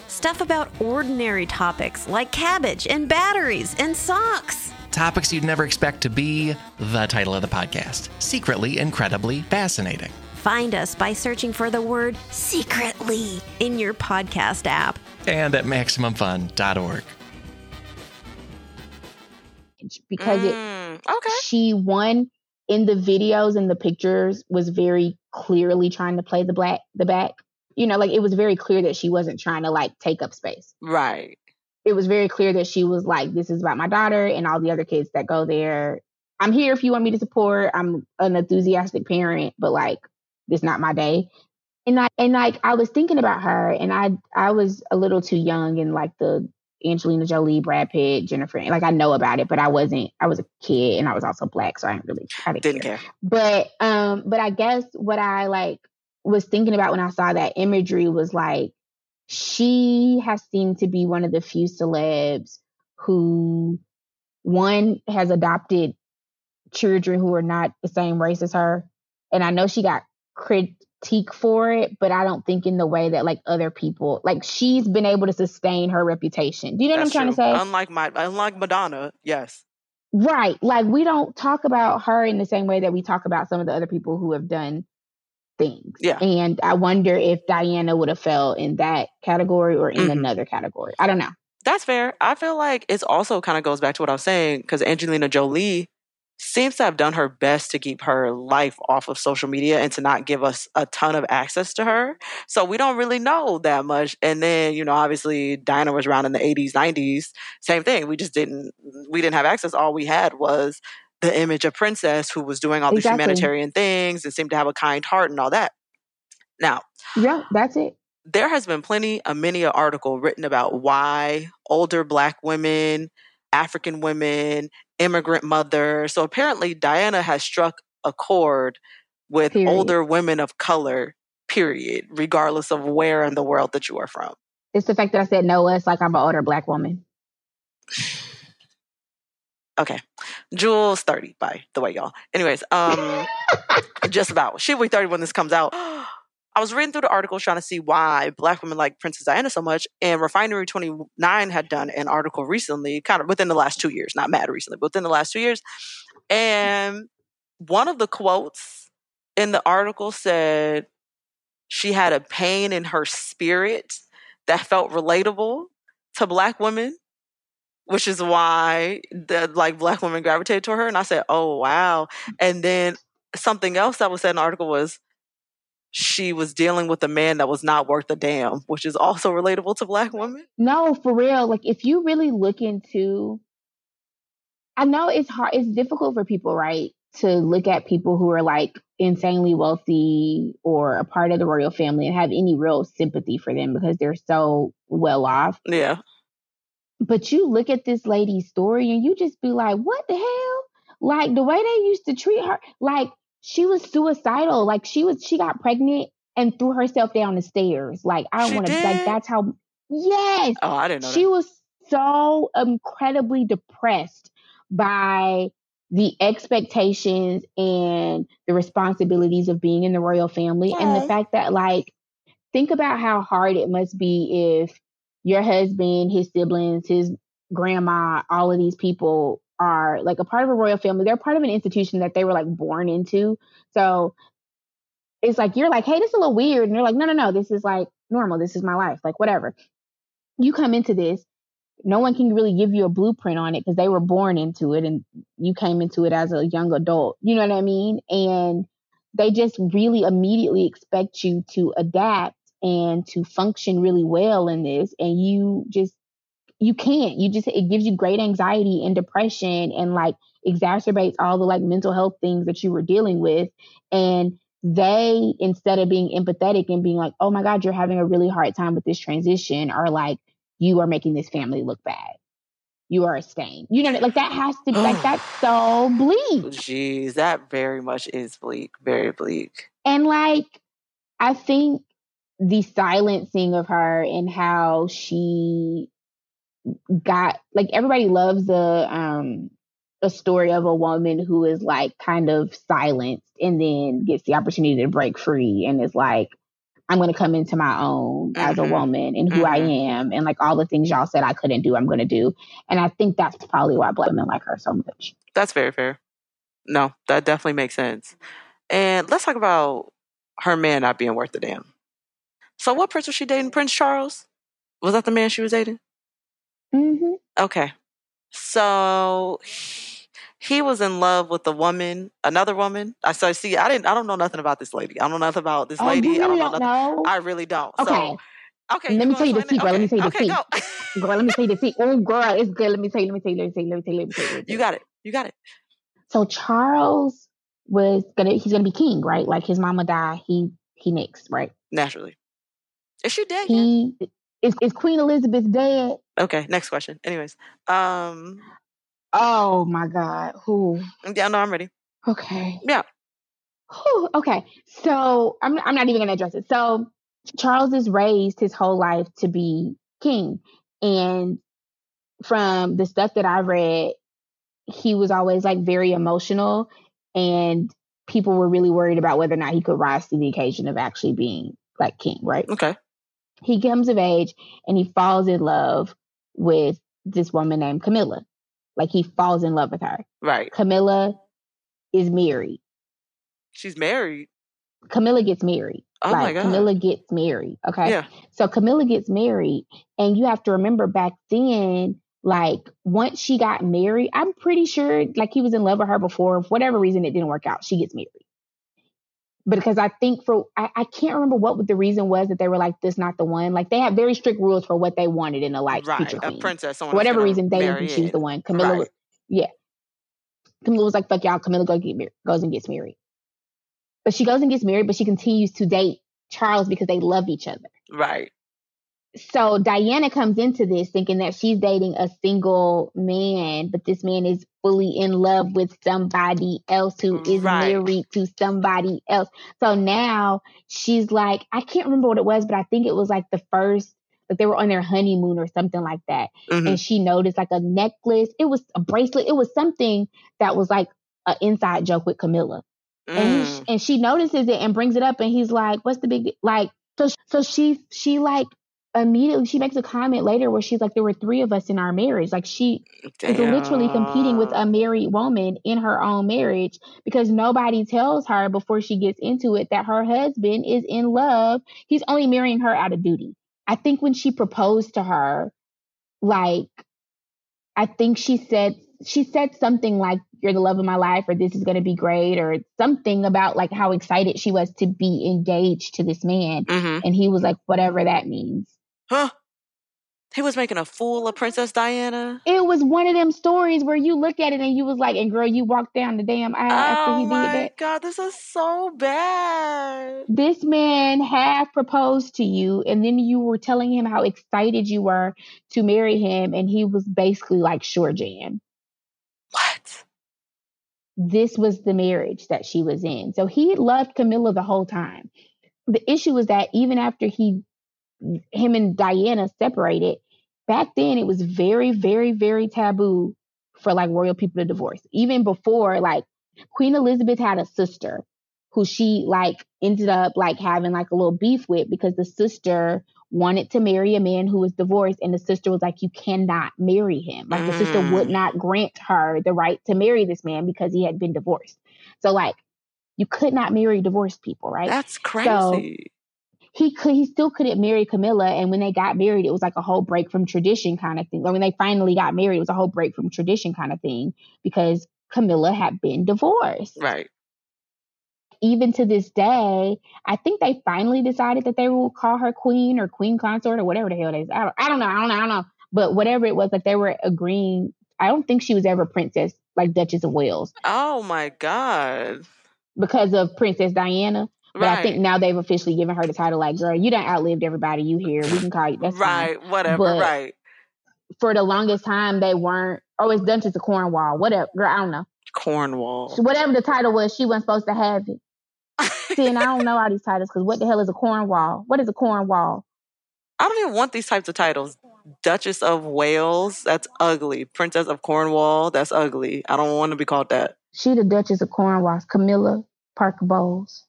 Speaker 5: Stuff about ordinary topics like cabbage and batteries and socks.
Speaker 6: Topics you'd never expect to be the title of the podcast Secretly Incredibly Fascinating.
Speaker 5: Find us by searching for the word secretly in your podcast app.
Speaker 6: And at MaximumFun.org.
Speaker 2: because it
Speaker 1: Mm, okay.
Speaker 2: she won in the videos and the pictures was very clearly trying to play the black the back. You know, like it was very clear that she wasn't trying to like take up space.
Speaker 1: Right.
Speaker 2: It was very clear that she was like, this is about my daughter and all the other kids that go there. I'm here if you want me to support. I'm an enthusiastic parent, but like this not my day. And I and like I was thinking about her and I I was a little too young in like the Angelina Jolie, Brad Pitt, Jennifer. Like I know about it, but I wasn't. I was a kid and I was also black, so I didn't really. I didn't,
Speaker 1: Didn't
Speaker 2: care.
Speaker 1: care.
Speaker 2: But um, but I guess what I like was thinking about when I saw that imagery was like she has seemed to be one of the few celebs who one has adopted children who are not the same race as her, and I know she got critique for it, but I don't think in the way that like other people like she's been able to sustain her reputation. Do you know
Speaker 1: That's
Speaker 2: what I'm
Speaker 1: true.
Speaker 2: trying to say?
Speaker 1: Unlike my, unlike Madonna, yes.
Speaker 2: Right. Like we don't talk about her in the same way that we talk about some of the other people who have done things.
Speaker 1: Yeah.
Speaker 2: And I wonder if Diana would have fell in that category or in
Speaker 1: Mhm.
Speaker 2: another category. I don't know.
Speaker 1: That's fair. I feel like it's also kind of goes back to what I was saying because Angelina Jolie seems to have done her best to keep her life off of social media and to not give us a ton of access to her. So we don't really know that much. And then, you know, obviously Diana was around in the 80s, 90s. Same thing. We just didn't we didn't have access. All we had was the image of Princess who was doing all these
Speaker 2: Exactly.
Speaker 1: humanitarian things and seemed to have a kind heart and all that. Now,
Speaker 2: Yeah, that's it.
Speaker 1: there has been plenty a many an article written about why older black women african women immigrant mothers so apparently diana has struck a chord with
Speaker 2: Period.
Speaker 1: older women of color period regardless of where in the world that you are from
Speaker 2: It's the fact that I said no, it's like I'm an older black woman.
Speaker 1: Okay. Jules 30 by the way y'all. Anyways um just about. She'll be 30 when this comes out. I was reading through the article trying to see why black women like Princess Diana so much, and Refinery 29 had done an article recently, kind of within the last two years, not mad recently, but within the last two years. And one of the quotes in the article said she had a pain in her spirit that felt relatable to black women, which is why the like black women gravitated to her. And I said, Oh wow. Mm. And then something else that was said in the article was she was dealing with a man that was not worth a damn, which is also relatable to black women.
Speaker 2: No, for real. Like if you really look into I know it's hard it's difficult for people, right? To look at people who are like insanely wealthy or a part of the royal family and have any real sympathy for them because they're so well off.
Speaker 1: Yeah.
Speaker 2: But you look at this lady's story and you just be like, what the hell? Like the way they used to treat her, like she was suicidal. Like she was, she got pregnant and threw herself down the stairs. Like I don't want to, like that's how, yes.
Speaker 1: Oh, I didn't know
Speaker 2: She
Speaker 1: that.
Speaker 2: was so incredibly depressed by the expectations and the responsibilities of being in the royal family and the fact that like think about how hard it must be if your husband, his siblings, his grandma, all of these people are like a part of a royal family. They're part of an institution that they were like born into. So it's like you're like, hey, this is a little weird. And you're like, no, no, no, this is like normal. This is my life. Like whatever. You come into this, no one can really give you a blueprint on it because they were born into it and you came into it as a young adult. You know what I mean? And they just really immediately expect you to adapt and to function really well in this. And you just, you can't. You just, it gives you great anxiety and depression and like exacerbates all the like mental health things that you were dealing with. And they, instead of being empathetic and being like, oh my God, you're having a really hard time with this transition, are like, you are making this family look bad. you are a stain. You know, like that has to be like ah. that's so bleak.
Speaker 7: Jeez, that very much is bleak. Very bleak.
Speaker 2: And like, I think the silencing of her and how she got like everybody loves the um a story of a woman who is like kind of silenced and then gets the opportunity to break free and is like I'm going to come into my own mm-hmm. as a mm-hmm. woman and who mm-hmm. I am and like all the things y'all said I couldn't do I'm going to do and I think that's probably why black women like her so much.
Speaker 7: That's very fair. No, that definitely makes sense. And let's talk about her man not being worth a damn. So what prince was she dating? Prince Charles? Was that the man she was dating?
Speaker 2: Mm-hmm.
Speaker 7: Okay. So he was in love with a woman, another woman. I so see. I didn't. I don't know nothing about this lady. I don't know nothing about this
Speaker 2: oh,
Speaker 7: lady.
Speaker 2: Really
Speaker 7: I don't know
Speaker 2: nothing.
Speaker 7: Know? I really don't.
Speaker 2: Okay.
Speaker 7: So, okay.
Speaker 2: Let me tell you the secret.
Speaker 7: Okay.
Speaker 2: Let me tell you the
Speaker 7: okay,
Speaker 2: secret. Go. girl, let me tell you the secret. Oh, girl, it's good. Let me tell you. Let me tell you. Let me tell you. Let me tell you. Let me tell you.
Speaker 7: You got it. You got it.
Speaker 2: So Charles was gonna. He's gonna be king, right? Like his mama died. He he next, right?
Speaker 7: Naturally. Is she dead?
Speaker 2: He is. Is Queen Elizabeth dead?
Speaker 7: Okay. Next question. Anyways. Um.
Speaker 2: Oh my God. Who?
Speaker 7: Yeah, no, I'm ready.
Speaker 2: Okay.
Speaker 7: Yeah.
Speaker 2: Whew, okay. So I'm I'm not even gonna address it. So Charles is raised his whole life to be king. And from the stuff that I read, he was always like very emotional and people were really worried about whether or not he could rise to the occasion of actually being like king, right?
Speaker 7: Okay.
Speaker 2: He comes of age and he falls in love with this woman named Camilla. Like he falls in love with her.
Speaker 7: Right.
Speaker 2: Camilla is married.
Speaker 7: She's married.
Speaker 2: Camilla gets married.
Speaker 7: Oh
Speaker 2: like,
Speaker 7: my god.
Speaker 2: Camilla gets married. Okay.
Speaker 7: Yeah.
Speaker 2: So Camilla gets married, and you have to remember back then, like once she got married, I'm pretty sure like he was in love with her before. For whatever reason, it didn't work out. She gets married. Because I think for I, I can't remember what the reason was that they were like this not the one. Like they have very strict rules for what they wanted in a like
Speaker 7: right.
Speaker 2: future
Speaker 7: a princess.
Speaker 2: For whatever reason, they didn't choose the one. Camilla
Speaker 7: Right.
Speaker 2: was yeah. Camilla was like, fuck y'all, Camilla go get married, goes and gets married. But she goes and gets married, but she continues to date Charles because they love each other.
Speaker 7: Right.
Speaker 2: So Diana comes into this thinking that she's dating a single man, but this man is fully in love with somebody else who is
Speaker 7: Right.
Speaker 2: married to somebody else. So now she's like, I can't remember what it was, but I think it was like the first, like they were on their honeymoon or something like that.
Speaker 7: Mhm.
Speaker 2: And she noticed like a necklace. It was a bracelet. It was something that was like an inside joke with Camilla. And, he,
Speaker 7: Mm.
Speaker 2: and she notices it and brings it up and he's like, what's the big, like, so, so she, she like, immediately she makes a comment later where she's like there were three of us in our marriage. Like she is literally competing with a married woman in her own marriage because nobody tells her before she gets into it that her husband is in love. He's only marrying her out of duty. I think when she proposed to her like i think she said she said something like you're the love of my life or this is going to be great or something about like how excited she was to be engaged to this man.
Speaker 7: Mhm.
Speaker 2: and he was like whatever that means
Speaker 7: Huh. He was making a fool of Princess Diana.
Speaker 2: it was one of them stories where you look at it and you was like, and girl, you walked down the damn aisle after
Speaker 7: Oh
Speaker 2: he did it.
Speaker 7: Oh my
Speaker 2: that.
Speaker 7: god, this is so bad.
Speaker 2: This man half proposed to you, and then you were telling him how excited you were to marry him, and he was basically like, sure, Jan.
Speaker 7: What?
Speaker 2: This was the marriage that she was in. So he loved Camilla the whole time. The issue was that even after he, him and Diana separated, back then it was very, very, very taboo for like royal people to divorce. Even before, like Queen Elizabeth had a sister who she like ended up like having like a little beef with because the sister wanted to marry a man who was divorced and the sister was like you cannot marry him like the sister would
Speaker 7: Mm.
Speaker 2: not grant her the right to marry this man because he had been divorced so like you could not marry divorced people right
Speaker 7: That's crazy.
Speaker 2: He could he still couldn't marry Camilla and when they got married it was like a whole break from tradition kind of thing. Or when they finally got married it was a whole break from tradition kind of thing because Camilla had been divorced.
Speaker 7: right.
Speaker 2: Even to this day, I think they finally decided that they will call her queen or queen consort or whatever the hell it is. I don't, I don't know, I don't know, I don't know. But whatever it was that they were agreeing, I don't think she was ever princess like Duchess of Wales
Speaker 7: Oh my god.
Speaker 2: because of Princess Diana. But
Speaker 7: Right.
Speaker 2: I think now they've officially given her the title like, girl, you done outlived everybody you here. We can call you. That's fine.
Speaker 7: right. Whatever.
Speaker 2: But
Speaker 7: right.
Speaker 2: for the longest time they weren't. Oh, it's Duchess of Cornwall. Whatever, girl. I don't know.
Speaker 1: Cornwall.
Speaker 2: Whatever the title was, she wasn't supposed to have it. See, and I don't know all these titles because what the hell is a Cornwall? What is a Cornwall?
Speaker 1: I don't even want these types of titles. Duchess of Wales, that's ugly. Princess of Cornwall, that's ugly. I don't want to be called that.
Speaker 2: She the Duchess of Cornwall. Camilla Parker Bowles.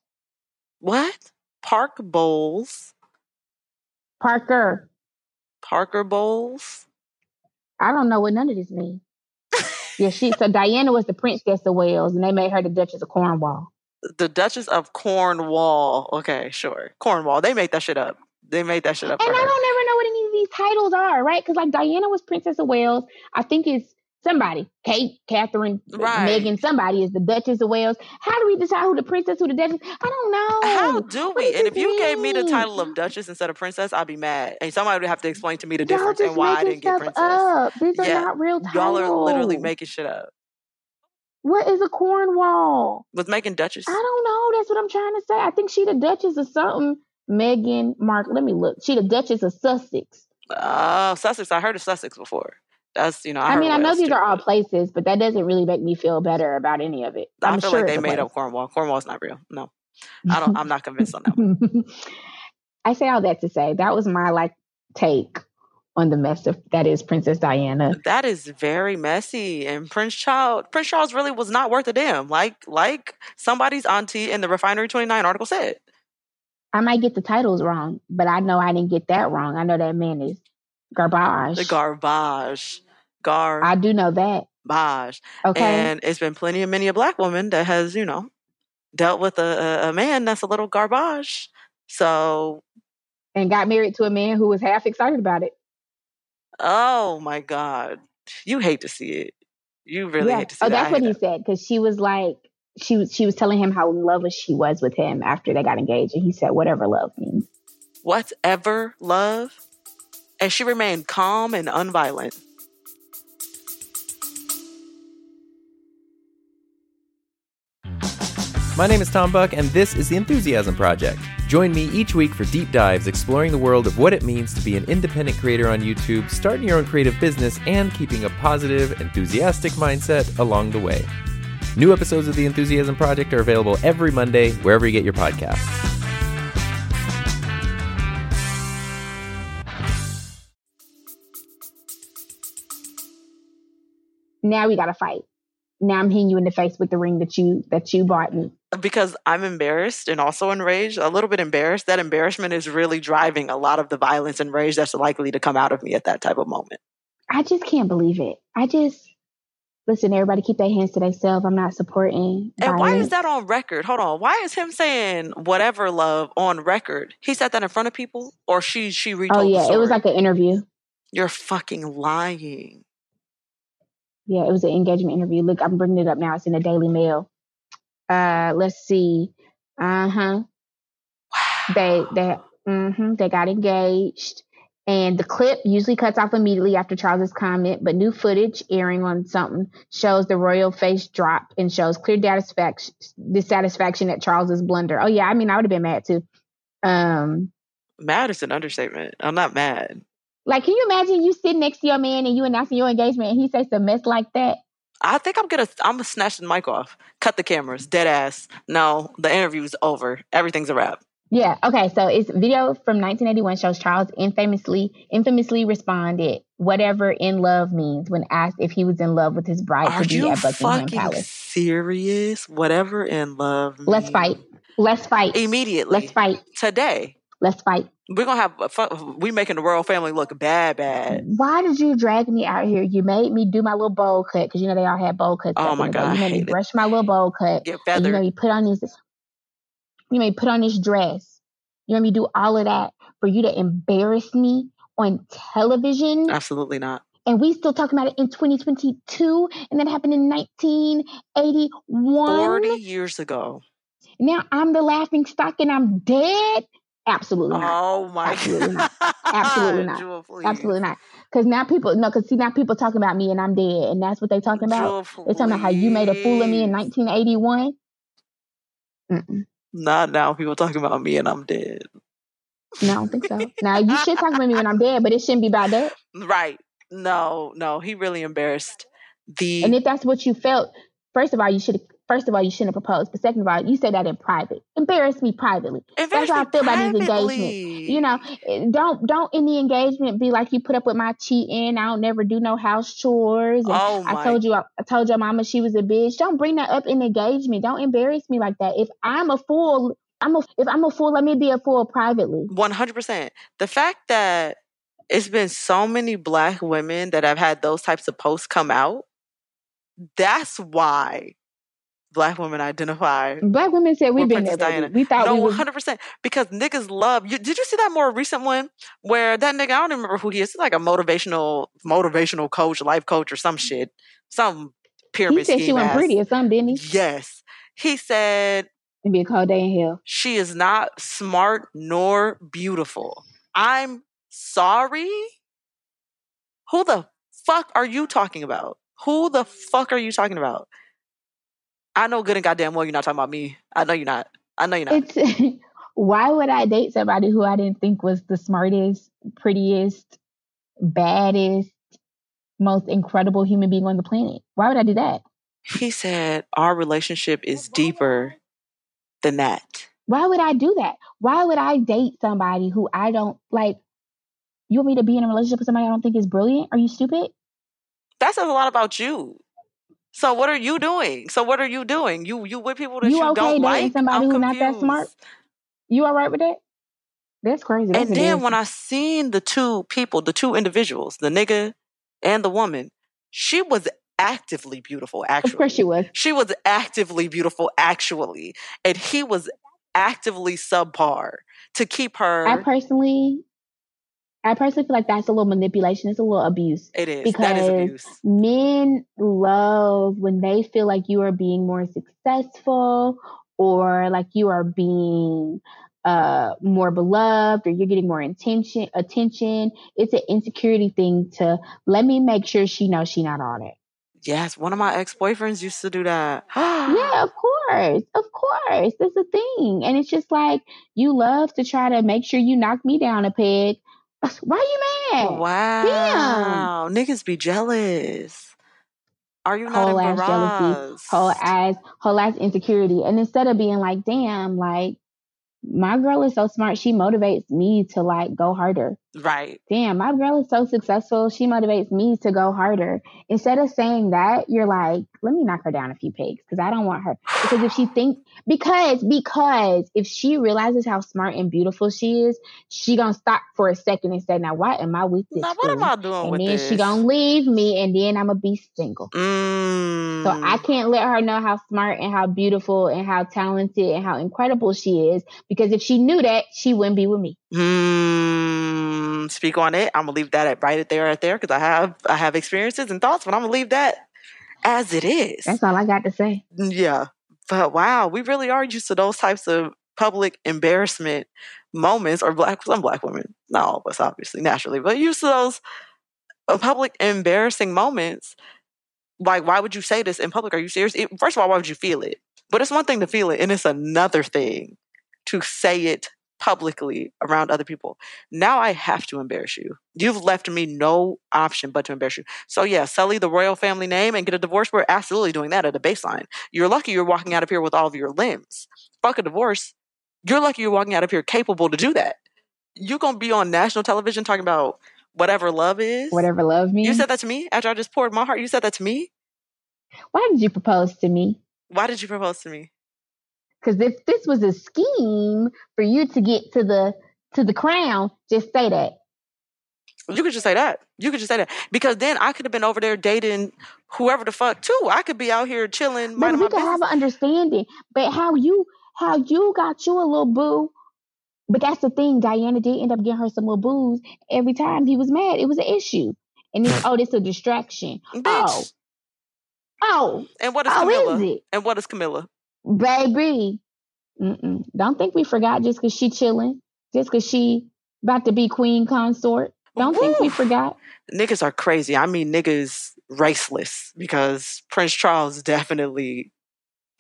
Speaker 1: What? Park Bowles?
Speaker 2: Parker.
Speaker 1: Parker Bowles?
Speaker 2: I don't know what none of this means. yeah, she so Diana was the Princess of Wales, and they made her the Duchess of Cornwall.
Speaker 1: The Duchess of Cornwall. Okay, sure. Cornwall. They made that shit up. They made that shit up.
Speaker 2: And I don't ever know what any of these titles are, right? Because like Diana was Princess of Wales. I think it's somebody. Kate, Catherine,
Speaker 1: Right.
Speaker 2: Megan, somebody is the Duchess of Wales. How do we decide who the princess, who the Duchess? I don't know.
Speaker 1: How do we? And if
Speaker 2: this
Speaker 1: you gave me the title of Duchess instead of Princess, I'd be mad. And somebody would have to explain to me the difference and why I didn't get Princess.
Speaker 2: up. These are
Speaker 1: Yeah,
Speaker 2: not real titles.
Speaker 1: Y'all are literally making shit up.
Speaker 2: What is a Cornwall?
Speaker 1: Was making Duchess.
Speaker 2: I don't know. That's what I'm trying to say. I think she the Duchess of something. Megan, Mark. Let me look. She the Duchess of Sussex.
Speaker 1: Oh, Sussex. I heard of Sussex before. That's you know. I,
Speaker 2: I, mean, I know these are all places, but that doesn't really make me feel better about any of it.
Speaker 1: I
Speaker 2: I'm
Speaker 1: feel
Speaker 2: sure
Speaker 1: like they made
Speaker 2: place.
Speaker 1: up Cornwall. Cornwall's not real. No, I don't. I'm not convinced on that one.
Speaker 2: I say all that to say that was my like take on the mess of that is Princess Diana.
Speaker 1: That is very messy. And Prince Charles, Prince Charles really was not worth a damn. Like like somebody's auntie in the Refinery 29 article said.
Speaker 2: I might get the titles wrong, but I know I didn't get that wrong. I know that man is garbage.
Speaker 1: The garbage, Gar.
Speaker 2: I do know that. Okay.
Speaker 1: And it's been plenty of many a black woman that has, you know, dealt with a, a, man that's a little garbage. So,
Speaker 2: and got married to a man who was half excited about it.
Speaker 1: oh my God. You hate to see it. You really
Speaker 2: yeah.
Speaker 1: hate to see
Speaker 2: oh,
Speaker 1: that.
Speaker 2: That's what he
Speaker 1: that.
Speaker 2: said because she was like, she was she was telling him how in love she was with him after they got engaged, and he said, "Whatever love means."
Speaker 1: Whatever love. And she remained calm and unviolent.
Speaker 8: My name is Tom Buck, and this is The Enthusiasm Project. Join me each week for deep dives exploring the world of what it means to be an independent creator on YouTube, starting your own creative business, and keeping a positive, enthusiastic mindset along the way. New episodes of The Enthusiasm Project are available every Monday, wherever you get your podcasts.
Speaker 2: Now we got to fight. Now I'm hitting you in the face with the ring that you that you bought me.
Speaker 1: because I'm embarrassed and also enraged, a little bit embarrassed. That embarrassment is really driving a lot of the violence and rage that's likely to come out of me at that type of moment.
Speaker 2: I just can't believe it. I just listen. Everybody, keep their hands to themselves. I'm not supporting.
Speaker 1: And why is that on record? Hold on. Why is him saying whatever love on record? He said that in front of people, or she she oh, retold
Speaker 2: Oh yeah, it was like an interview.
Speaker 1: You're fucking lying.
Speaker 2: Yeah, it was an engagement interview. Look, I'm bringing it up now. It's in the Daily Mail. Uh, let's see. Uh huh. Wow. They they hmm they got engaged, and the clip usually cuts off immediately after Charles's comment. But new footage airing on something shows the royal face drop and shows clear dissatisfaction dissatisfaction at Charles's blunder. Oh yeah, I mean I would have been mad too. Um,
Speaker 1: Mad is an understatement. I'm not mad.
Speaker 2: Like can you imagine you sitting next to your man and you announcing your engagement and he says a mess like that?
Speaker 1: I think I'm gonna I'm gonna snatch the mic off, cut the cameras, dead ass. No, the interview's over. Everything's a wrap.
Speaker 2: Yeah. Okay. So it's video from 1981 shows Charles infamously infamously responded whatever in love means when asked if he was in love with his bride
Speaker 1: Are
Speaker 2: to be
Speaker 1: you
Speaker 2: at Buckingham
Speaker 1: fucking
Speaker 2: Palace.
Speaker 1: serious? Whatever in love.
Speaker 2: Let's fight. Let's fight.
Speaker 1: immediately.
Speaker 2: Let's fight.
Speaker 1: today.
Speaker 2: Let's fight.
Speaker 1: We're gonna have a fu- we making the royal family look bad, bad.
Speaker 2: Why did you drag me out here? You made me do my little bowl cut because you know they all had bowl cuts.
Speaker 1: Oh my God,
Speaker 2: You made me
Speaker 1: hate it.
Speaker 2: brush my little bowl cut.
Speaker 1: Get
Speaker 2: And you know
Speaker 1: feathered.
Speaker 2: you put on this. You made me put on this dress. You made me do all of that for you to embarrass me on television.
Speaker 1: Absolutely not.
Speaker 2: and we still talking about it in 2022 and that happened in 1981
Speaker 1: Forty years ago.
Speaker 2: now i'm the laughing stock and i'm dead absolutely not
Speaker 1: Oh my
Speaker 2: Absolutely
Speaker 1: god.
Speaker 2: not. Absolutely not.
Speaker 1: Jewel,
Speaker 2: absolutely not because now people no because see now people talking about me and i'm dead and that's what they talking about
Speaker 1: Jewel,
Speaker 2: they're talking about how you made a fool of me in 1981 Mm-mm.
Speaker 1: Not now. People talking about me and I'm dead.
Speaker 2: no i don't think so now you should talk about me when i'm dead but it shouldn't be about that
Speaker 1: Right. no, no, he really embarrassed the.
Speaker 2: And if that's what you felt, first of all, you should first of all you shouldn't have proposed. But second of all, you said that in private. Embarrass me privately.
Speaker 1: embarrassed
Speaker 2: That's how I feel about these engagements. You know, eh, don't don't in the engagement be like you put up with my cheating. I don't never do no house chores. And
Speaker 1: Oh my
Speaker 2: I told you I, I told your mama she was a bitch. Don't bring that up in engagement. Don't embarrass me like that. If I'm a fool, I'm a if I'm a fool, let me be a fool privately.
Speaker 1: One hundred percent. The fact that it's been so many black women that have had those types of posts come out. That's why black women identify.
Speaker 2: Black women said we've been
Speaker 1: Princess
Speaker 2: there.
Speaker 1: Diana.
Speaker 2: We thought
Speaker 1: No, one hundred percent. Because niggas love you. Did you see that more recent one where that nigga? I don't remember who he is. He's like a motivational, motivational coach, life coach, or some shit, some pyramid.
Speaker 2: he said she wasn't pretty or something, didn't he?
Speaker 1: Yes, he said
Speaker 2: It'd be a cold day in hell.
Speaker 1: she is not smart nor beautiful. I'm sorry. Who the fuck are you talking about? Who the fuck are you talking about? I know good and goddamn well you're not talking about me. I know you're not. I know you're not.
Speaker 2: It's why would I date somebody who I didn't think was the smartest, prettiest, baddest, most incredible human being on the planet? Why would I do that?
Speaker 1: He said our relationship is deeper than that.
Speaker 2: Why would I do that? Why would I date somebody who I don't like? You want me to be in a relationship with somebody I don't think is brilliant? Are you stupid?
Speaker 1: That says a lot about you. So what are you doing? So what are you doing? You you with people that you,
Speaker 2: You okay
Speaker 1: don't like?
Speaker 2: somebody
Speaker 1: I'm
Speaker 2: who's not that smart?
Speaker 1: confused.
Speaker 2: You all right with that? That's crazy. That's
Speaker 1: And then when. I seen the two people, the two individuals, the nigga and the woman, she was actively beautiful, Actually,
Speaker 2: of course she was.
Speaker 1: She was actively beautiful, actually. And he was actively subpar to keep her.
Speaker 2: I personally, I personally feel like that's a little manipulation. It's a little abuse.
Speaker 1: it is. That is
Speaker 2: because
Speaker 1: abuse.
Speaker 2: men love when they feel like you are being more successful or like you are being uh more beloved or you're getting more attention attention it's an insecurity thing to let me make sure she knows she not all that
Speaker 1: Yes, one of my ex boyfriends used to do that.
Speaker 2: yeah of course of course that's a thing and it's just like you love to try to make sure you knock me down a peg why you mad
Speaker 1: Wow. Damn. Niggas be jealous. Are you not
Speaker 2: whole ass jealousy, whole ass, whole ass insecurity. And instead of being like, damn, like my girl is so smart, she motivates me to like go harder.
Speaker 1: Right.
Speaker 2: Damn, my girl is so successful, she motivates me to go harder. Instead of saying that, you're like, let me knock her down a few pegs because I don't want her. Because if she thinks, because, because if she realizes how smart and beautiful she is, she gonna stop for a second and say, now why am I with this
Speaker 1: Now, what am? I doing
Speaker 2: And
Speaker 1: with
Speaker 2: then
Speaker 1: this?
Speaker 2: she gonna leave me and then I'm gonna be single.
Speaker 1: Mm.
Speaker 2: So I can't let her know how smart and how beautiful and how talented and how incredible she is because if she knew that, she wouldn't be with me.
Speaker 1: Hmm. Speak on it. I'm gonna leave that at right at there, right there, because I have I have experiences and thoughts, but I'm gonna leave that as it is.
Speaker 2: That's all I got to say.
Speaker 1: Yeah. But wow, we really are used to those types of public embarrassment moments, or black some black women, not all of us, obviously, naturally, but used to those uh, public embarrassing moments. Like, why would you say this in public? Are you serious? It- First of all, why would you feel it? But it's one thing to feel it, and it's another thing to say it publicly around other people. Now I have to embarrass you. You've left me no option but to embarrass you. So yeah, sully the royal family name and get a divorce. We're absolutely doing that at a baseline. You're lucky you're walking out of here with all of your limbs. Fuck a divorce. You're lucky you're walking out of here capable to do that. You're gonna be on national television talking about whatever love is.
Speaker 2: Whatever love means.
Speaker 1: You said that to me after I just poured my heart. You said that to me.
Speaker 2: Why did you propose to me?
Speaker 1: Why did you propose to me?
Speaker 2: Because if this was a scheme for you to get to the to the crown, just say that.
Speaker 1: You could just say that. You could just say that because then I could have been over there dating whoever the fuck too. I could be out here chilling,
Speaker 2: But we
Speaker 1: my
Speaker 2: could
Speaker 1: business.
Speaker 2: have an understanding. But how you how you got you a little boo. But that's the thing. Diana did end up getting her some little booze. Every time he was mad, it was an issue. And it's oh, this a distraction.
Speaker 1: Bitch.
Speaker 2: Oh, oh,
Speaker 1: And what is
Speaker 2: how
Speaker 1: Camilla?
Speaker 2: is it?
Speaker 1: And what is Camilla?
Speaker 2: Baby. Mm-mm. Don't think we forgot just because she chilling, just because she about to be queen consort. Don't think we forgot.
Speaker 1: Niggas are crazy. I mean, niggas raceless because Prince Charles definitely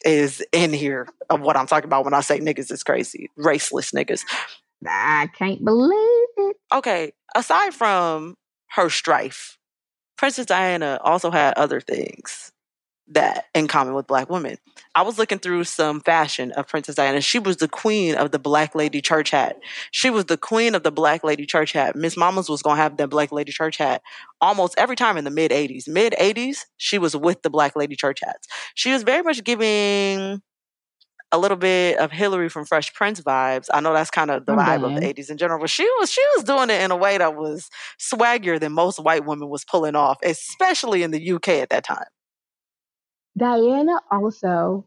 Speaker 1: is in here of what I'm talking about when I say niggas is crazy. Raceless niggas.
Speaker 2: I can't believe it.
Speaker 1: Okay, aside from her strife Princess Diana also had other things that in common with black women. I was looking through some fashion of Princess Diana. She was the queen of the black lady church hat. She was the queen of the black lady church hat. Miss Mamas was going to have that black lady church hat almost every time in the mid 80s. Mid 80s, she was with the black lady church hats. She was very much giving a little bit of Hillary from Fresh Prince vibes. I know that's kind of the vibe of the 80s in general, but she was she was doing it in a way that was swaggier than most white women was pulling off, especially in the UK at that time.
Speaker 2: Diana also,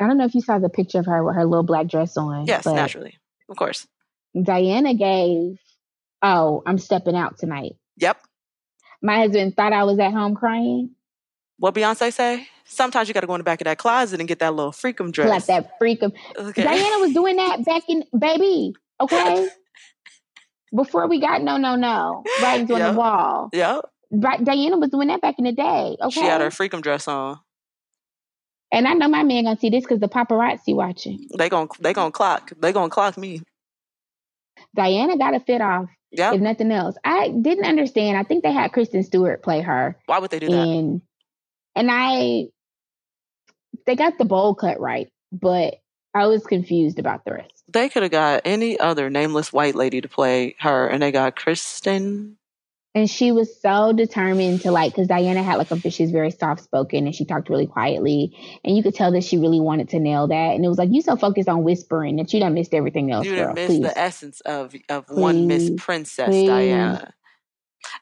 Speaker 2: I don't know if you saw the picture of her with her little black dress on.
Speaker 1: Yes, naturally. Of course.
Speaker 2: Diana gave, oh, I'm stepping out tonight.
Speaker 1: Yep.
Speaker 2: My husband thought I was at home crying.
Speaker 1: What Beyonce say? Sometimes you got to go in the back of that closet and get that little freakum dress.
Speaker 2: Like that freakum.
Speaker 1: Okay.
Speaker 2: Diana was doing that back in baby. Okay. Before we got no no no writings on the wall.
Speaker 1: Yep.
Speaker 2: Diana was doing that back in the day. Okay.
Speaker 1: She had her freakum dress on.
Speaker 2: And I know my man gonna see this because the paparazzi watching.
Speaker 1: They gon' they gon' clock. They gon' clock me.
Speaker 2: Diana got a fit off,
Speaker 1: Yeah.
Speaker 2: if nothing else. I didn't understand. I think they had Kristen Stewart play her.
Speaker 1: Why would they do that?
Speaker 2: and and I they got the bowl cut right, but I was confused about the rest.
Speaker 1: They could have got any other nameless white lady to play her, and they got Kristen.
Speaker 2: And she was so determined to like, because Diana had like a, she's very soft spoken and she talked really quietly. And you could tell that she really wanted to nail that. And it was like, you so focused on whispering that you done missed everything else,
Speaker 1: You
Speaker 2: girl.
Speaker 1: didn't miss
Speaker 2: Please.
Speaker 1: the essence of of one Miss Princess
Speaker 2: Please.
Speaker 1: Diana.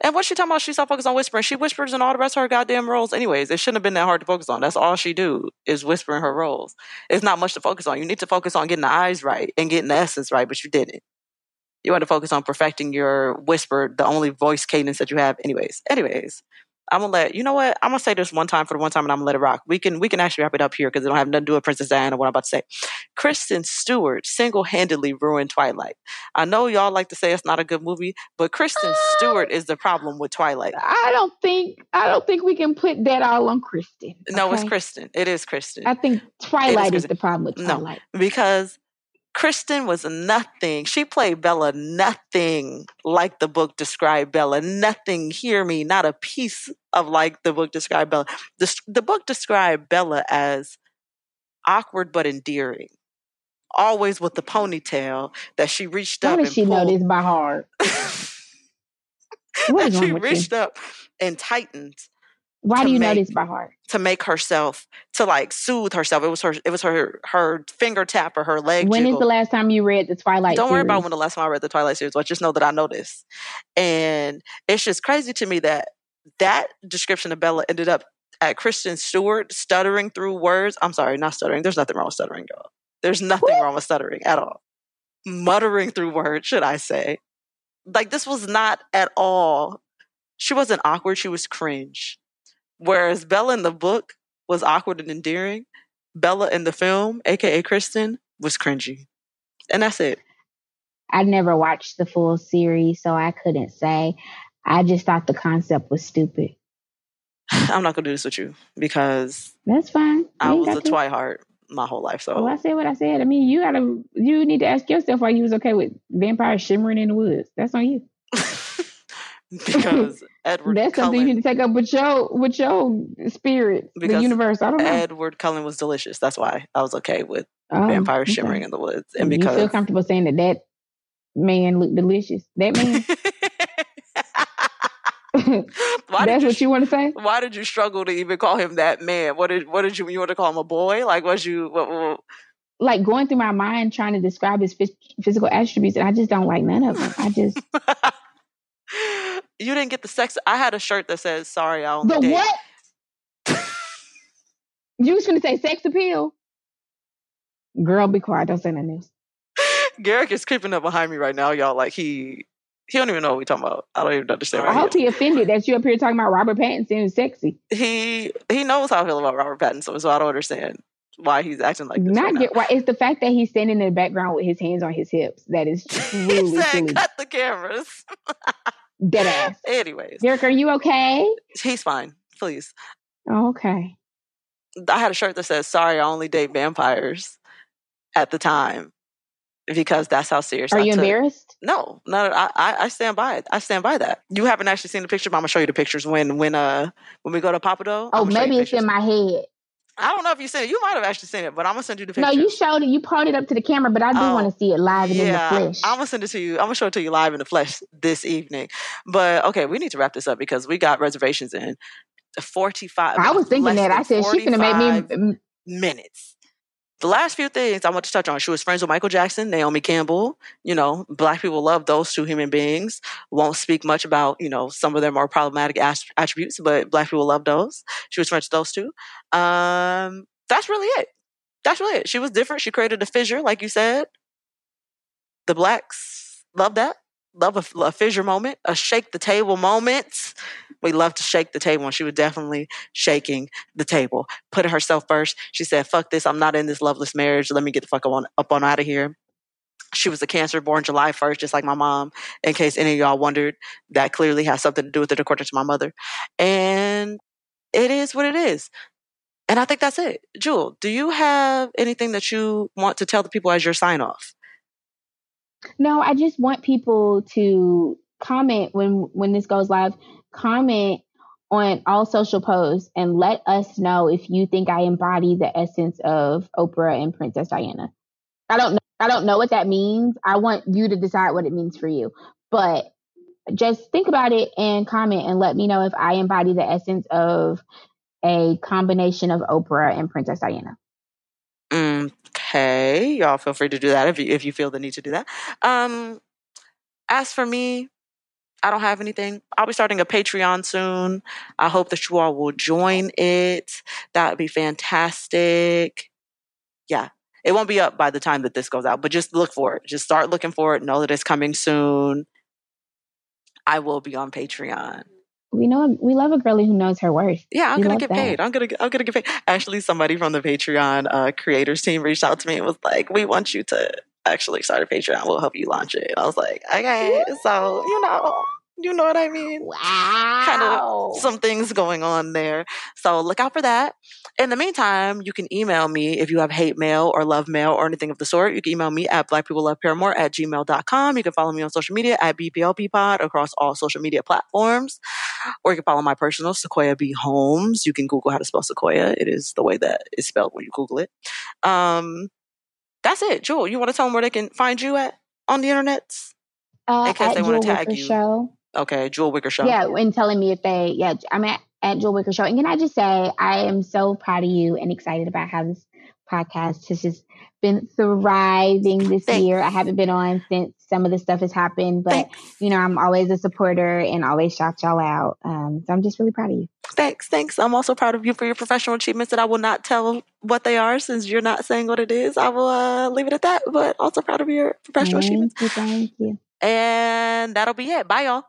Speaker 1: And what she talking about? She's so focused on whispering. She whispers in all the rest of her goddamn roles. Anyways, it shouldn't have been that hard to focus on. That's all she do is whispering her roles. It's not much to focus on. You need to focus on getting the eyes right and getting the essence right, but you didn't. You want to focus on perfecting your whisper, the only voice cadence that you have. Anyways, anyways, I'm gonna let you know what I'm gonna say this one time for the one time, and I'm gonna let it rock. We can we can actually wrap it up here because it don't have nothing to do with Princess Diana. What I'm about to say, Kristen Stewart single handedly ruined Twilight. I know y'all like to say it's not a good movie, but Kristen Stewart is the problem with Twilight.
Speaker 2: I don't think I don't think we can put that all on Kristen.
Speaker 1: No, it's? Kristen. It is Kristen
Speaker 2: I think Twilight is
Speaker 1: Kristen.
Speaker 2: the problem with
Speaker 1: No.
Speaker 2: Twilight.
Speaker 1: because Kristen was nothing. She played Bella nothing like the book described Bella. Nothing. Hear me. Not a piece of like the book described Bella. The, the book described Bella as awkward but endearing. Always with the ponytail that she reached up
Speaker 2: does
Speaker 1: did
Speaker 2: she know this by heart?
Speaker 1: That she
Speaker 2: with you?
Speaker 1: reached up and tightened
Speaker 2: Why do you know
Speaker 1: make-
Speaker 2: this by heart?
Speaker 1: to make herself to like soothe herself. It was her. It was her. Her finger tap or her leg.
Speaker 2: When is
Speaker 1: jiggle.
Speaker 2: the last time you read the Twilight?
Speaker 1: Don't worry about when the last time I read the Twilight series was. Just know that I know this, and it's just crazy to me that that description of Bella ended up at Kristen Stewart stuttering through words. I'm sorry, not stuttering. There's nothing wrong with stuttering, y'all. There's nothing wrong with stuttering at all. Muttering through words, should I say? Like this was not at all. She wasn't awkward. She was cringe. Whereas Bella in the book was awkward and endearing, Bella in the film, aka Kristen, was cringy, and that's it.
Speaker 2: I never watched the full series, so I couldn't say. I just thought the concept was stupid.
Speaker 1: I'm not gonna do this with you because
Speaker 2: That's fine. You
Speaker 1: I was a
Speaker 2: to.
Speaker 1: Twihard my whole life.
Speaker 2: Well, oh, I
Speaker 1: So
Speaker 2: said what I said. I mean, you gotta. You need to ask yourself why you was okay with vampires shimmering in the woods. That's on you.
Speaker 1: because Edward
Speaker 2: That's something you
Speaker 1: Cullen,
Speaker 2: need to take up with your with your spirit, the universe. I don't know.
Speaker 1: Edward Cullen was delicious. That's why I was okay with
Speaker 2: Oh,
Speaker 1: vampires
Speaker 2: okay.
Speaker 1: shimmering in the woods, and because
Speaker 2: you feel comfortable saying that that man looked delicious. That man.
Speaker 1: why
Speaker 2: That's
Speaker 1: you
Speaker 2: what you want to say.
Speaker 1: why did you struggle to even call him that man? What did what did you you want to call him a boy? Like was you what, what,
Speaker 2: Like going through my mind trying to describe his phys- physical attributes, and I just don't like none of them. I just
Speaker 1: you didn't get the sex? I had a shirt that says "Sorry, I only
Speaker 2: the
Speaker 1: date."
Speaker 2: what? You was to say sex appeal? Girl, be quiet. Don't say nothing else.
Speaker 1: Garrick is creeping up behind me right now, y'all. Like he he don't even know what we talking about. I don't even understand.
Speaker 2: I hope
Speaker 1: he,
Speaker 2: he offended that you up here talking about Robert Pattinson is sexy.
Speaker 1: he he knows how I feel about Robert Pattinson, so I don't understand why he's acting like this.
Speaker 2: Not
Speaker 1: right
Speaker 2: get why it's the fact that he's standing in the background with his hands on his hips that is
Speaker 1: he
Speaker 2: truly,
Speaker 1: said,
Speaker 2: truly
Speaker 1: "Cut the cameras."
Speaker 2: dead ass.
Speaker 1: Anyways,
Speaker 2: Derek, are you okay?
Speaker 1: he's fine. Please.
Speaker 2: Oh, okay.
Speaker 1: I had a shirt that says "Sorry, I only date vampires." At the time, because that's how serious.
Speaker 2: Are
Speaker 1: I
Speaker 2: you
Speaker 1: took-
Speaker 2: embarrassed?
Speaker 1: No, no, I, I I stand by it. I stand by that. You haven't actually seen the picture, but I'm gonna show you the pictures when when uh when we go to Pappadeaux.
Speaker 2: Oh,
Speaker 1: I'ma show you
Speaker 2: maybe it's
Speaker 1: pictures.
Speaker 2: in my head.
Speaker 1: I don't know if you seen it. You might have actually seen it, but I'm gonna send you the picture.
Speaker 2: No, you showed it. You pulled it up to the camera, but I do
Speaker 1: Oh,
Speaker 2: want to see it live and in the flesh.
Speaker 1: I'm gonna send it to you. I'm gonna show it to you live in the flesh this evening. But okay, we need to wrap this up because we got reservations in 45.
Speaker 2: I was thinking that. I said she's gonna make me.
Speaker 1: minutes. The last few things I want to touch on. She was friends with Michael Jackson, Naomi Campbell. You know, black people love those two human beings. Won't speak much about, you know, some of their more problematic attributes, but black people love those. She was friends with those two. Um, that's really it. That's really it. She was different. She created a fissure, like you said. The blacks love that. Love a, a fissure moment, a shake the table moment. We love to shake the table, and she was definitely shaking the table, putting herself first. She said, "Fuck this! I'm not in this loveless marriage. Let me get the fuck on up on out of here." She was a Cancer, born July 1st, just like my mom. In case any of y'all wondered, that clearly has something to do with it, according to my mother. And it is what it is. And I think that's it. Jewel, do you have anything that you want to tell the people as your sign off?
Speaker 2: No, I just want people to comment when when this goes live. Comment on all social posts and let us know if you think I embody the essence of Oprah and Princess Diana. I don't know. I don't know what that means. I want you to decide what it means for you. But just think about it and comment and let me know if I embody the essence of a combination of Oprah and Princess Diana.
Speaker 1: Okay, y'all feel free to do that if you if you feel the need to do that. Um, as for me, I don't have anything. I'll be starting a Patreon soon. I hope that you all will join it. That would be fantastic. Yeah, it won't be up by the time that this goes out, but just look for it. Just start looking for it. Know that it's coming soon. I will be on Patreon.
Speaker 2: We know we love a girlie who knows her worth.
Speaker 1: Yeah, I'm
Speaker 2: We
Speaker 1: gonna get
Speaker 2: that.
Speaker 1: paid. I'm gonna I'm gonna get paid. Actually, somebody from the Patreon uh, creators team reached out to me and was like, "We want you to actually start a Patreon. We'll help you launch it." I was like, "Okay." So you know, you know what I mean.
Speaker 2: Wow.
Speaker 1: Kind of some things going on there. So look out for that. In the meantime, you can email me if you have hate mail or love mail or anything of the sort. You can email me at blackpeopleloveparamore at gmail.com. You can follow me on social media at BPLPpod across all social media platforms. Or you can follow my personal, Sequoia B. Holmes. You can Google how to spell Sequoia. It is the way that it's spelled when you Google it. Um, that's it. Jewel, you want to tell them where they can find you at on the internet?
Speaker 2: Uh,
Speaker 1: in case
Speaker 2: at
Speaker 1: they wanna
Speaker 2: Jewel
Speaker 1: tag
Speaker 2: Wicker
Speaker 1: you.
Speaker 2: Show.
Speaker 1: Okay, Jewel Wicker Show.
Speaker 2: Yeah, and telling me if they, yeah, I'm at, at Jewel Wicker Show. And can I just say, I am so proud of you and excited about how this podcast has just been thriving this
Speaker 1: Thanks.
Speaker 2: year. I haven't been on since some of the stuff has happened, but
Speaker 1: Thanks.
Speaker 2: you know, I'm always a supporter and always shout y'all out. Um, so I'm just really proud of you.
Speaker 1: Thanks, thanks. I'm also proud of you for your professional achievements that I will not tell what they are since you're not saying what it is. I will uh, leave it at that, but also proud of your professional achievements.
Speaker 2: You, thank you.
Speaker 1: And that'll be it. Bye, y'all.